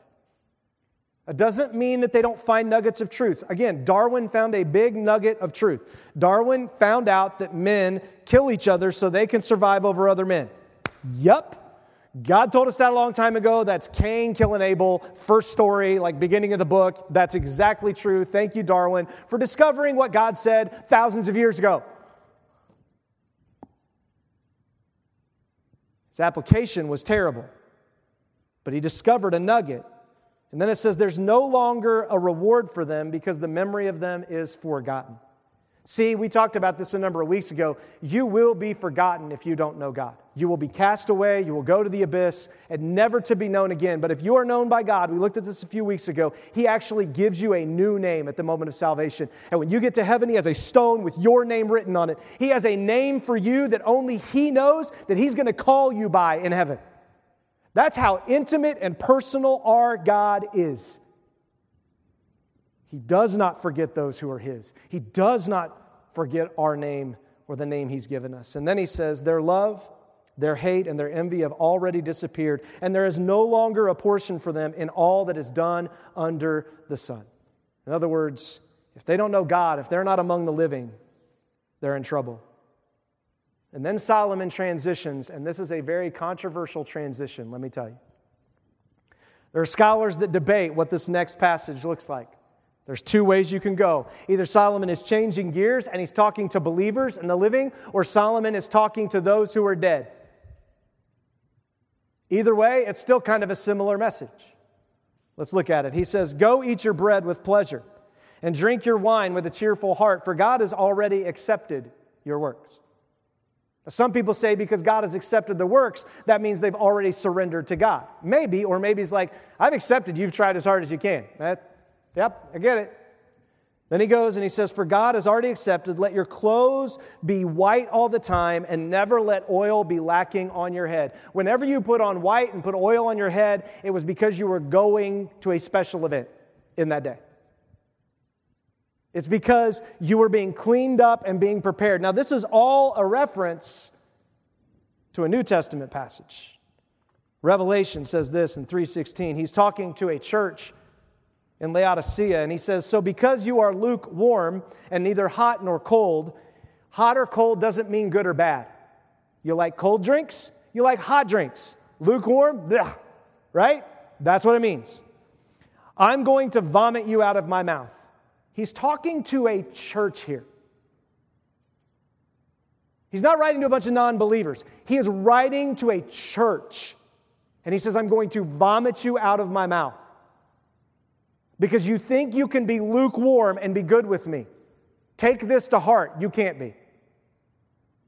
It doesn't mean that they don't find nuggets of truth. Again, Darwin found a big nugget of truth. Darwin found out that men kill each other so they can survive over other men. Yup. God told us that a long time ago. That's Cain killing Abel, first story, like beginning of the book. That's exactly true. Thank you, Darwin, for discovering what God said thousands of years ago. His application was terrible, but he discovered a nugget and then it says, There's no longer a reward for them because the memory of them is forgotten. See, we talked about this a number of weeks ago. You will be forgotten if you don't know God. You will be cast away, you will go to the abyss, and never to be known again. But if you are known by God, we looked at this a few weeks ago, He actually gives you a new name at the moment of salvation. And when you get to heaven, He has a stone with your name written on it. He has a name for you that only He knows that He's going to call you by in heaven. That's how intimate and personal our God is. He does not forget those who are His, He does not forget our name or the name He's given us. And then He says, Their love, their hate, and their envy have already disappeared, and there is no longer a portion for them in all that is done under the sun. In other words, if they don't know God, if they're not among the living, they're in trouble. And then Solomon transitions, and this is a very controversial transition, let me tell you. There are scholars that debate what this next passage looks like. There's two ways you can go. Either Solomon is changing gears and he's talking to believers and the living, or Solomon is talking to those who are dead. Either way, it's still kind of a similar message. Let's look at it. He says, Go eat your bread with pleasure and drink your wine with a cheerful heart, for God has already accepted your works. Some people say because God has accepted the works, that means they've already surrendered to God. Maybe, or maybe it's like, I've accepted, you've tried as hard as you can. That, yep, I get it. Then he goes and he says, For God has already accepted, let your clothes be white all the time, and never let oil be lacking on your head. Whenever you put on white and put oil on your head, it was because you were going to a special event in that day. It's because you were being cleaned up and being prepared. Now, this is all a reference to a New Testament passage. Revelation says this in 3:16. He's talking to a church in Laodicea and he says, "So because you are lukewarm and neither hot nor cold, hot or cold doesn't mean good or bad. You like cold drinks, you like hot drinks. Lukewarm, Blech, right? That's what it means. I'm going to vomit you out of my mouth. He's talking to a church here. He's not writing to a bunch of non believers. He is writing to a church. And he says, I'm going to vomit you out of my mouth because you think you can be lukewarm and be good with me. Take this to heart. You can't be.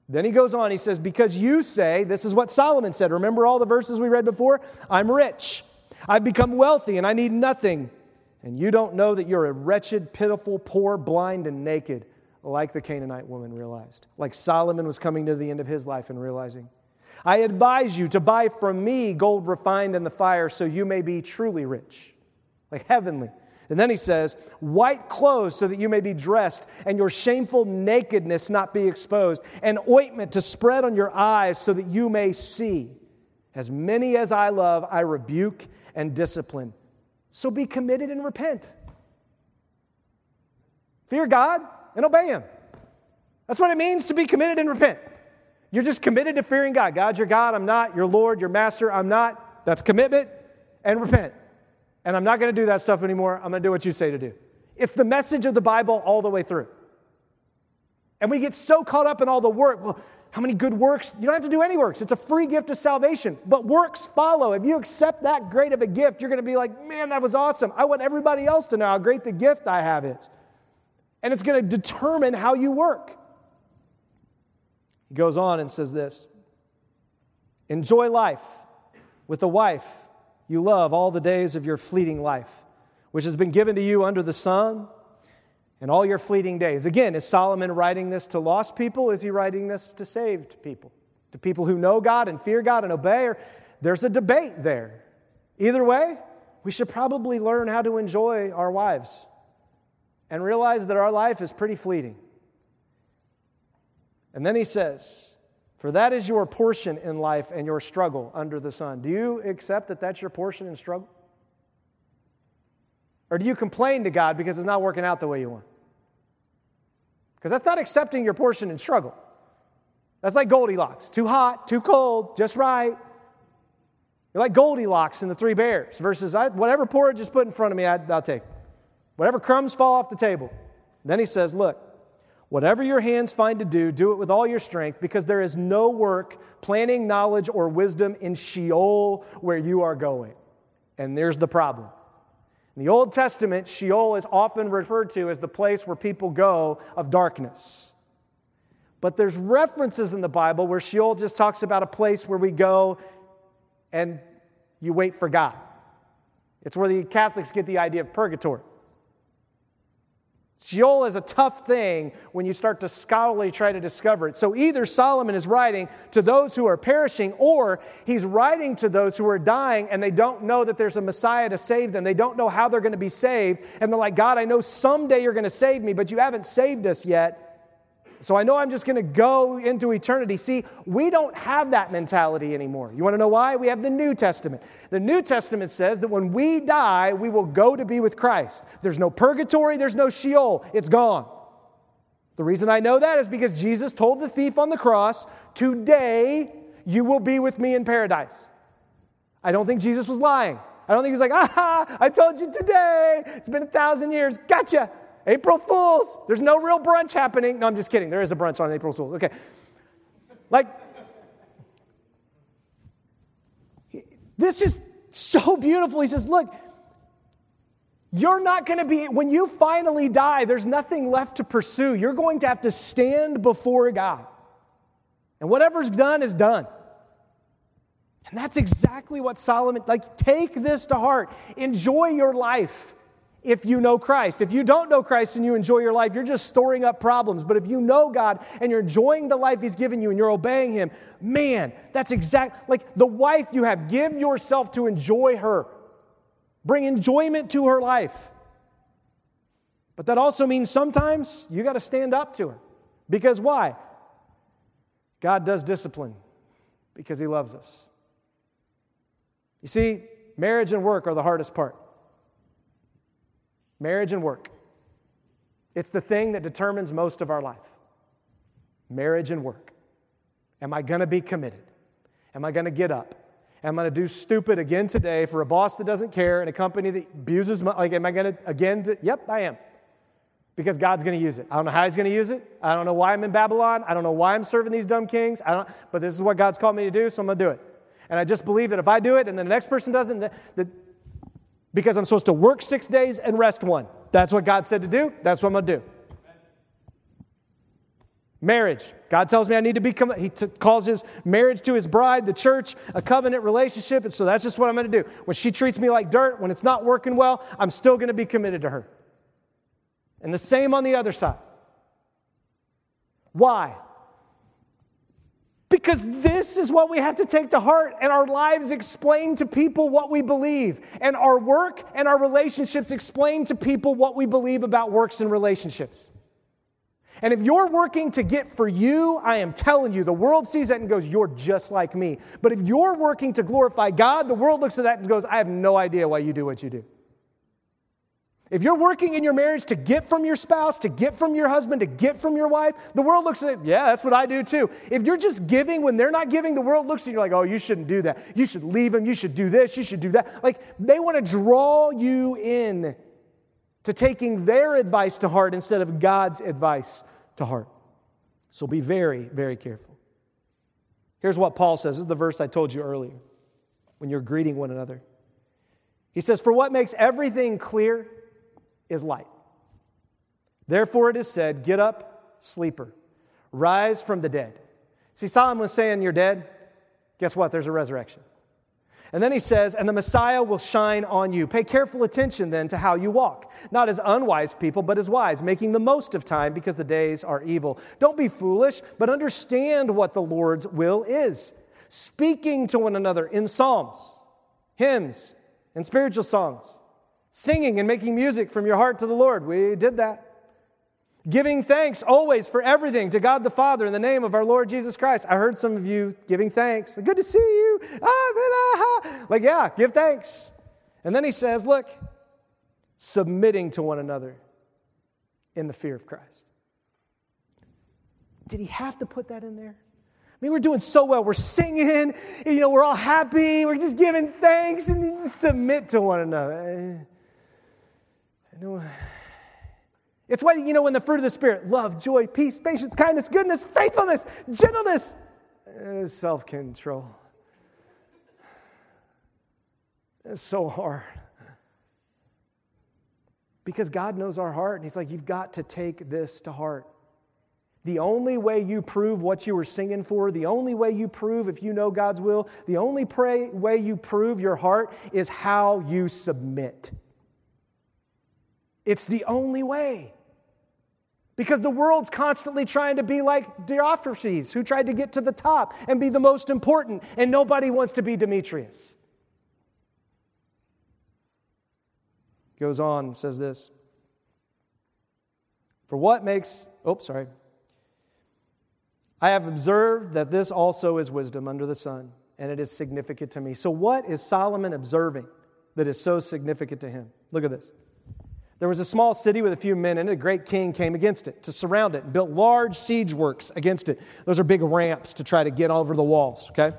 Then he goes on, he says, Because you say, this is what Solomon said. Remember all the verses we read before? I'm rich. I've become wealthy and I need nothing and you don't know that you're a wretched, pitiful, poor, blind, and naked, like the Canaanite woman realized, like Solomon was coming to the end of his life and realizing. I advise you to buy from me gold refined in the fire so you may be truly rich, like heavenly. And then he says, white clothes so that you may be dressed and your shameful nakedness not be exposed, and ointment to spread on your eyes so that you may see. As many as I love, I rebuke and discipline. So be committed and repent. Fear God and obey Him. That's what it means to be committed and repent. You're just committed to fearing God. God's your God, I'm not. Your Lord, your Master, I'm not. That's commitment and repent. And I'm not going to do that stuff anymore. I'm going to do what you say to do. It's the message of the Bible all the way through. And we get so caught up in all the work. Well, how many good works? You don't have to do any works. It's a free gift of salvation. But works follow. If you accept that great of a gift, you're going to be like, man, that was awesome. I want everybody else to know how great the gift I have is. And it's going to determine how you work. He goes on and says this Enjoy life with a wife you love all the days of your fleeting life, which has been given to you under the sun and all your fleeting days. Again, is Solomon writing this to lost people? Is he writing this to saved people? To people who know God and fear God and obey? Or there's a debate there. Either way, we should probably learn how to enjoy our wives and realize that our life is pretty fleeting. And then he says, For that is your portion in life and your struggle under the sun. Do you accept that that's your portion in struggle? Or do you complain to God because it's not working out the way you want? Because that's not accepting your portion in struggle. That's like Goldilocks too hot, too cold, just right. You're like Goldilocks in the Three Bears versus I, whatever porridge is put in front of me, I, will take. Whatever crumbs fall off the table. Then he says, Look, whatever your hands find to do, do it with all your strength, because there is no work, planning, knowledge, or wisdom in Sheol where you are going. And there's the problem. In the Old Testament, Sheol is often referred to as the place where people go of darkness. But there's references in the Bible where Sheol just talks about a place where we go and you wait for God. It's where the Catholics get the idea of purgatory. Sheol is a tough thing when you start to scholarly try to discover it. So either Solomon is writing to those who are perishing, or he's writing to those who are dying and they don't know that there's a Messiah to save them. They don't know how they're going to be saved. And they're like, God, I know someday you're going to save me, but you haven't saved us yet. So I know I'm just going to go into eternity. See, we don't have that mentality anymore. You want to know why? We have the New Testament. The New Testament says that when we die, we will go to be with Christ. There's no purgatory, there's no Sheol, it's gone. The reason I know that is because Jesus told the thief on the cross, Today you will be with me in paradise. I don't think Jesus was lying. I don't think he was like, ah, I told you today. It's been a thousand years. Gotcha. April Fools. There's no real brunch happening. No, I'm just kidding. There is a brunch on April Fools. Okay. Like, this is so beautiful. He says, Look, you're not going to be, when you finally die, there's nothing left to pursue. You're going to have to stand before God. And whatever's done is done. And that's exactly what Solomon, like, take this to heart. Enjoy your life if you know Christ. If you don't know Christ and you enjoy your life, you're just storing up problems. But if you know God and you're enjoying the life He's given you and you're obeying Him, man, that's exact like the wife you have. Give yourself to enjoy her, bring enjoyment to her life. But that also means sometimes you got to stand up to her. Because why? God does discipline because He loves us. You see, marriage and work are the hardest part marriage and work. It's the thing that determines most of our life marriage and work. Am I going to be committed? Am I going to get up? Am I going to do stupid again today for a boss that doesn't care and a company that abuses my, like, am I going to again? Yep, I am. Because God's going to use it. I don't know how He's going to use it. I don't know why I'm in Babylon. I don't know why I'm serving these dumb kings. I don't, but this is what God's called me to do, so I'm going to do it. And I just believe that if I do it and the next person doesn't, that because I'm supposed to work six days and rest one. That's what God said to do. That's what I'm going to do. Marriage. God tells me I need to become, He t- calls His marriage to His bride, the church, a covenant relationship. And so that's just what I'm going to do. When she treats me like dirt, when it's not working well, I'm still going to be committed to her. And the same on the other side. Why? Because this is what we have to take to heart, and our lives explain to people what we believe, and our work and our relationships explain to people what we believe about works and relationships. And if you're working to get for you, I am telling you, the world sees that and goes, You're just like me. But if you're working to glorify God, the world looks at that and goes, I have no idea why you do what you do. If you're working in your marriage to get from your spouse, to get from your husband, to get from your wife, the world looks at it, yeah, that's what I do too. If you're just giving when they're not giving, the world looks at you like, oh, you shouldn't do that. You should leave them. You should do this. You should do that. Like they want to draw you in to taking their advice to heart instead of God's advice to heart. So be very, very careful. Here's what Paul says. This is the verse I told you earlier when you're greeting one another. He says, For what makes everything clear is light. Therefore it is said, Get up, sleeper, rise from the dead. See, Solomon was saying, You're dead. Guess what? There's a resurrection. And then he says, and the Messiah will shine on you. Pay careful attention then to how you walk, not as unwise people, but as wise, making the most of time because the days are evil. Don't be foolish, but understand what the Lord's will is. Speaking to one another in psalms, hymns, and spiritual songs, singing and making music from your heart to the Lord. We did that. Giving thanks always for everything to God the Father in the name of our Lord Jesus Christ. I heard some of you giving thanks. Good to see you. Ah, ah, ah, like, yeah, give thanks. And then he says, look, submitting to one another in the fear of Christ. Did he have to put that in there? I mean, we're doing so well. We're singing, you know, we're all happy, we're just giving thanks and submit to one another. Know. It's why, you know, when the fruit of the Spirit love, joy, peace, patience, kindness, goodness, faithfulness, gentleness, uh, self control. It's so hard. Because God knows our heart, and He's like, you've got to take this to heart. The only way you prove what you were singing for, the only way you prove if you know God's will, the only pray, way you prove your heart is how you submit. It's the only way. Because the world's constantly trying to be like Diotrephes, who tried to get to the top and be the most important, and nobody wants to be Demetrius. Goes on says this For what makes, oh, sorry. I have observed that this also is wisdom under the sun, and it is significant to me. So, what is Solomon observing that is so significant to him? Look at this. There was a small city with a few men in it. A great king came against it to surround it and built large siege works against it. Those are big ramps to try to get over the walls, okay?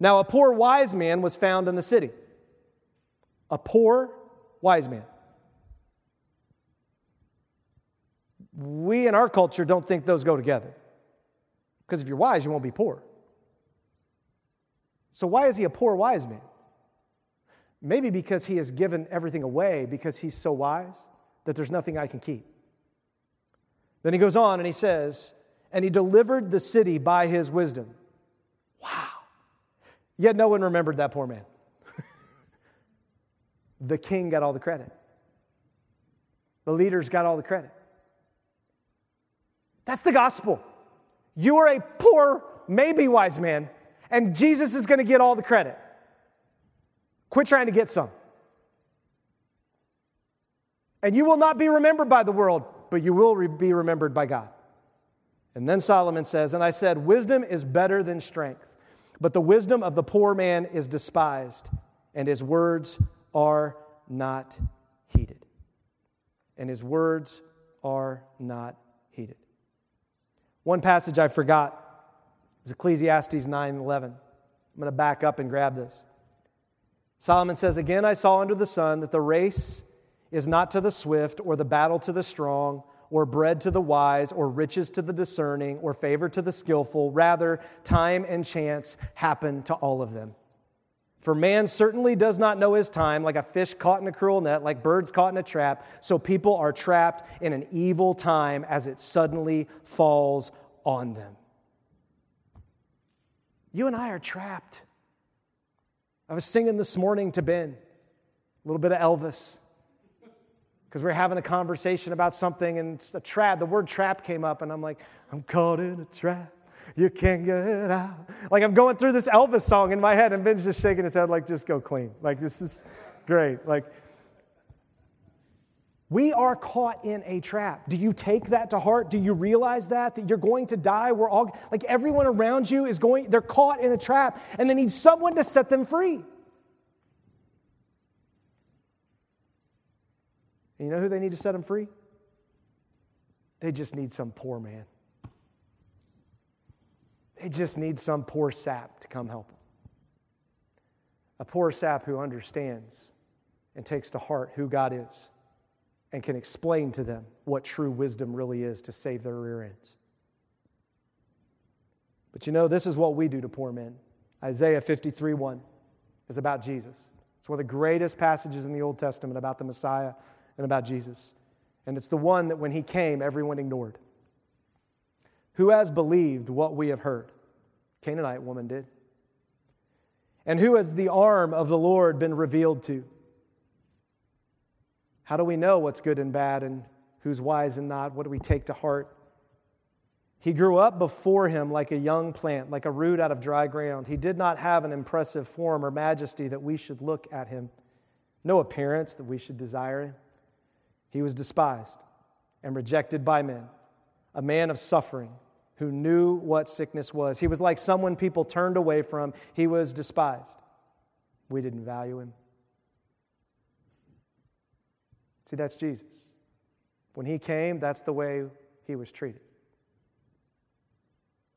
Now, a poor wise man was found in the city. A poor wise man. We in our culture don't think those go together. Because if you're wise, you won't be poor. So, why is he a poor wise man? Maybe because he has given everything away because he's so wise that there's nothing I can keep. Then he goes on and he says, and he delivered the city by his wisdom. Wow. Yet no one remembered that poor man. *laughs* the king got all the credit, the leaders got all the credit. That's the gospel. You are a poor, maybe wise man, and Jesus is going to get all the credit. Quit trying to get some. And you will not be remembered by the world, but you will re- be remembered by God. And then Solomon says, And I said, Wisdom is better than strength, but the wisdom of the poor man is despised, and his words are not heeded. And his words are not heeded. One passage I forgot is Ecclesiastes 9 11. I'm going to back up and grab this. Solomon says, Again, I saw under the sun that the race is not to the swift, or the battle to the strong, or bread to the wise, or riches to the discerning, or favor to the skillful. Rather, time and chance happen to all of them. For man certainly does not know his time, like a fish caught in a cruel net, like birds caught in a trap. So people are trapped in an evil time as it suddenly falls on them. You and I are trapped. I was singing this morning to Ben, a little bit of Elvis, because we are having a conversation about something, and a trap, the word trap came up, and I'm like, I'm caught in a trap. You can't get out. Like I'm going through this Elvis song in my head, and Ben's just shaking his head, like, just go clean. Like, this is great. Like, we are caught in a trap. Do you take that to heart? Do you realize that? That you're going to die? We're all, like everyone around you is going, they're caught in a trap and they need someone to set them free. And you know who they need to set them free? They just need some poor man. They just need some poor sap to come help them. A poor sap who understands and takes to heart who God is and can explain to them what true wisdom really is to save their rear ends. But you know, this is what we do to poor men. Isaiah 53 1 is about Jesus. It's one of the greatest passages in the Old Testament about the Messiah and about Jesus. And it's the one that when he came, everyone ignored. Who has believed what we have heard? Canaanite woman did. And who has the arm of the Lord been revealed to? How do we know what's good and bad and who's wise and not? What do we take to heart? He grew up before him like a young plant, like a root out of dry ground. He did not have an impressive form or majesty that we should look at him, no appearance that we should desire him. He was despised and rejected by men, a man of suffering who knew what sickness was. He was like someone people turned away from. He was despised. We didn't value him. See, that's Jesus. When he came, that's the way he was treated.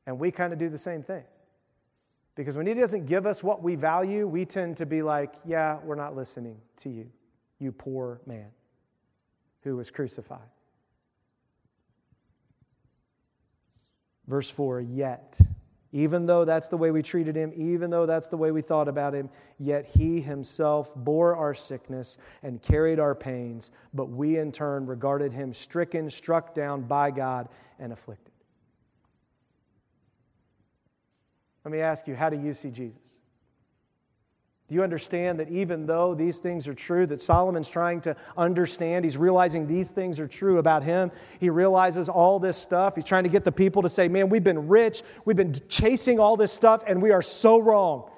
And we kind of do the same thing. Because when He doesn't give us what we value, we tend to be like, yeah, we're not listening to you, you poor man who was crucified. Verse 4 Yet, even though that's the way we treated him, even though that's the way we thought about him, yet he himself bore our sickness and carried our pains, but we in turn regarded him stricken, struck down by God, and afflicted. Let me ask you, how do you see Jesus? Do you understand that even though these things are true, that Solomon's trying to understand, he's realizing these things are true about him. He realizes all this stuff. He's trying to get the people to say, man, we've been rich, we've been chasing all this stuff, and we are so wrong.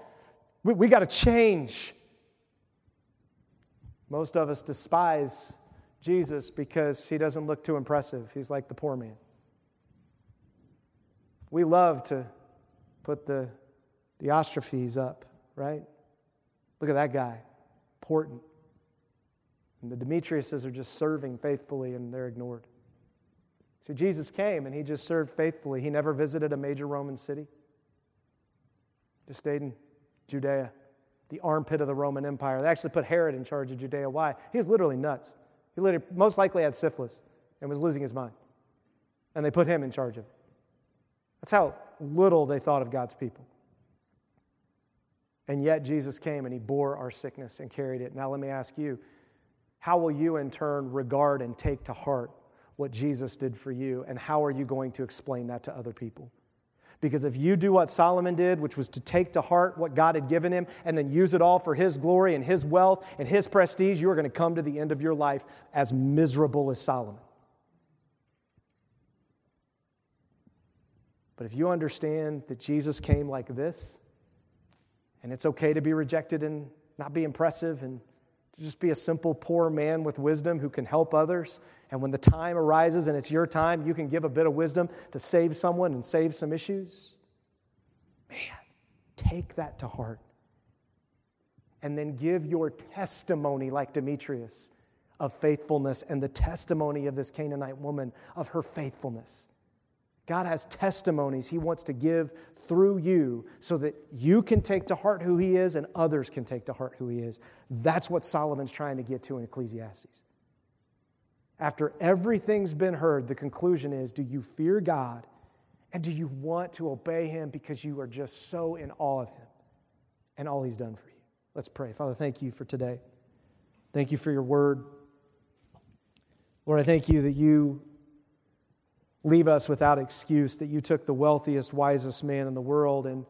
We, we got to change. Most of us despise Jesus because he doesn't look too impressive. He's like the poor man. We love to put the Diotrephes up, right? Look at that guy, important. And the Demetriuses are just serving faithfully and they're ignored. See, Jesus came and he just served faithfully. He never visited a major Roman city, just stayed in Judea, the armpit of the Roman Empire. They actually put Herod in charge of Judea. Why? He was literally nuts. He literally, most likely had syphilis and was losing his mind. And they put him in charge of it. That's how little they thought of God's people. And yet Jesus came and he bore our sickness and carried it. Now, let me ask you how will you in turn regard and take to heart what Jesus did for you? And how are you going to explain that to other people? Because if you do what Solomon did, which was to take to heart what God had given him and then use it all for his glory and his wealth and his prestige, you are going to come to the end of your life as miserable as Solomon. But if you understand that Jesus came like this, and it's okay to be rejected and not be impressive and just be a simple poor man with wisdom who can help others. And when the time arises and it's your time, you can give a bit of wisdom to save someone and save some issues. Man, take that to heart. And then give your testimony, like Demetrius, of faithfulness and the testimony of this Canaanite woman of her faithfulness. God has testimonies He wants to give through you so that you can take to heart who He is and others can take to heart who He is. That's what Solomon's trying to get to in Ecclesiastes. After everything's been heard, the conclusion is do you fear God and do you want to obey Him because you are just so in awe of Him and all He's done for you? Let's pray. Father, thank you for today. Thank you for your word. Lord, I thank you that you leave us without excuse that you took the wealthiest, wisest man in the world and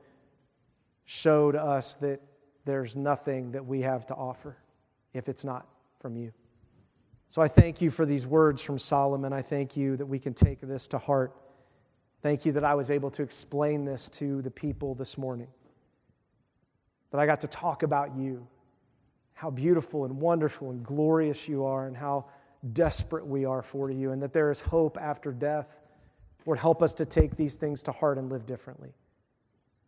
showed us that there's nothing that we have to offer if it's not from you. So I thank you for these words from Solomon. I thank you that we can take this to heart. Thank you that I was able to explain this to the people this morning. That I got to talk about you, how beautiful and wonderful and glorious you are, and how desperate we are for you, and that there is hope after death Lord, help us to take these things to heart and live differently.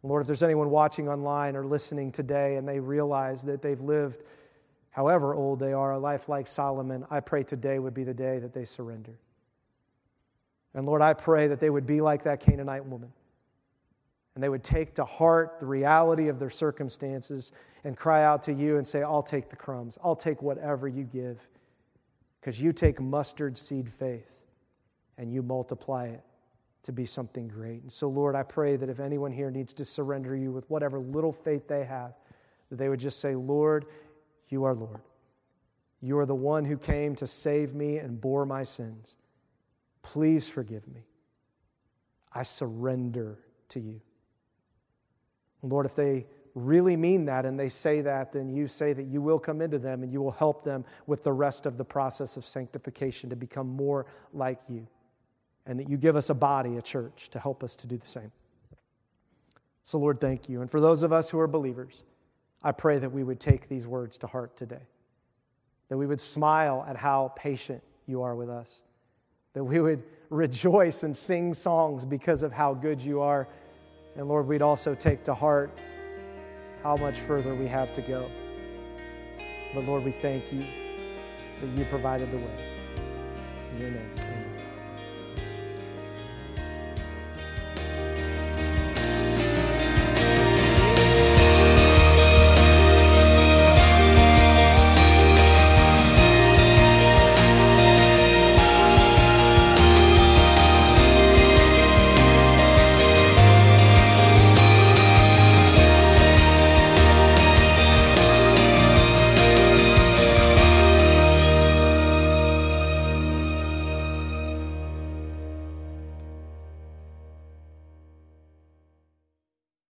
Lord, if there's anyone watching online or listening today and they realize that they've lived, however old they are, a life like Solomon, I pray today would be the day that they surrender. And Lord, I pray that they would be like that Canaanite woman. And they would take to heart the reality of their circumstances and cry out to you and say, I'll take the crumbs. I'll take whatever you give. Because you take mustard seed faith and you multiply it to be something great. And so, Lord, I pray that if anyone here needs to surrender you with whatever little faith they have, that they would just say, Lord, you are Lord. You are the one who came to save me and bore my sins. Please forgive me. I surrender to you. Lord, if they really mean that and they say that, then you say that you will come into them and you will help them with the rest of the process of sanctification to become more like you. And that you give us a body, a church, to help us to do the same. So, Lord, thank you. And for those of us who are believers, I pray that we would take these words to heart today, that we would smile at how patient you are with us, that we would rejoice and sing songs because of how good you are. And Lord, we'd also take to heart how much further we have to go. But Lord, we thank you that you provided the way. In your name, amen.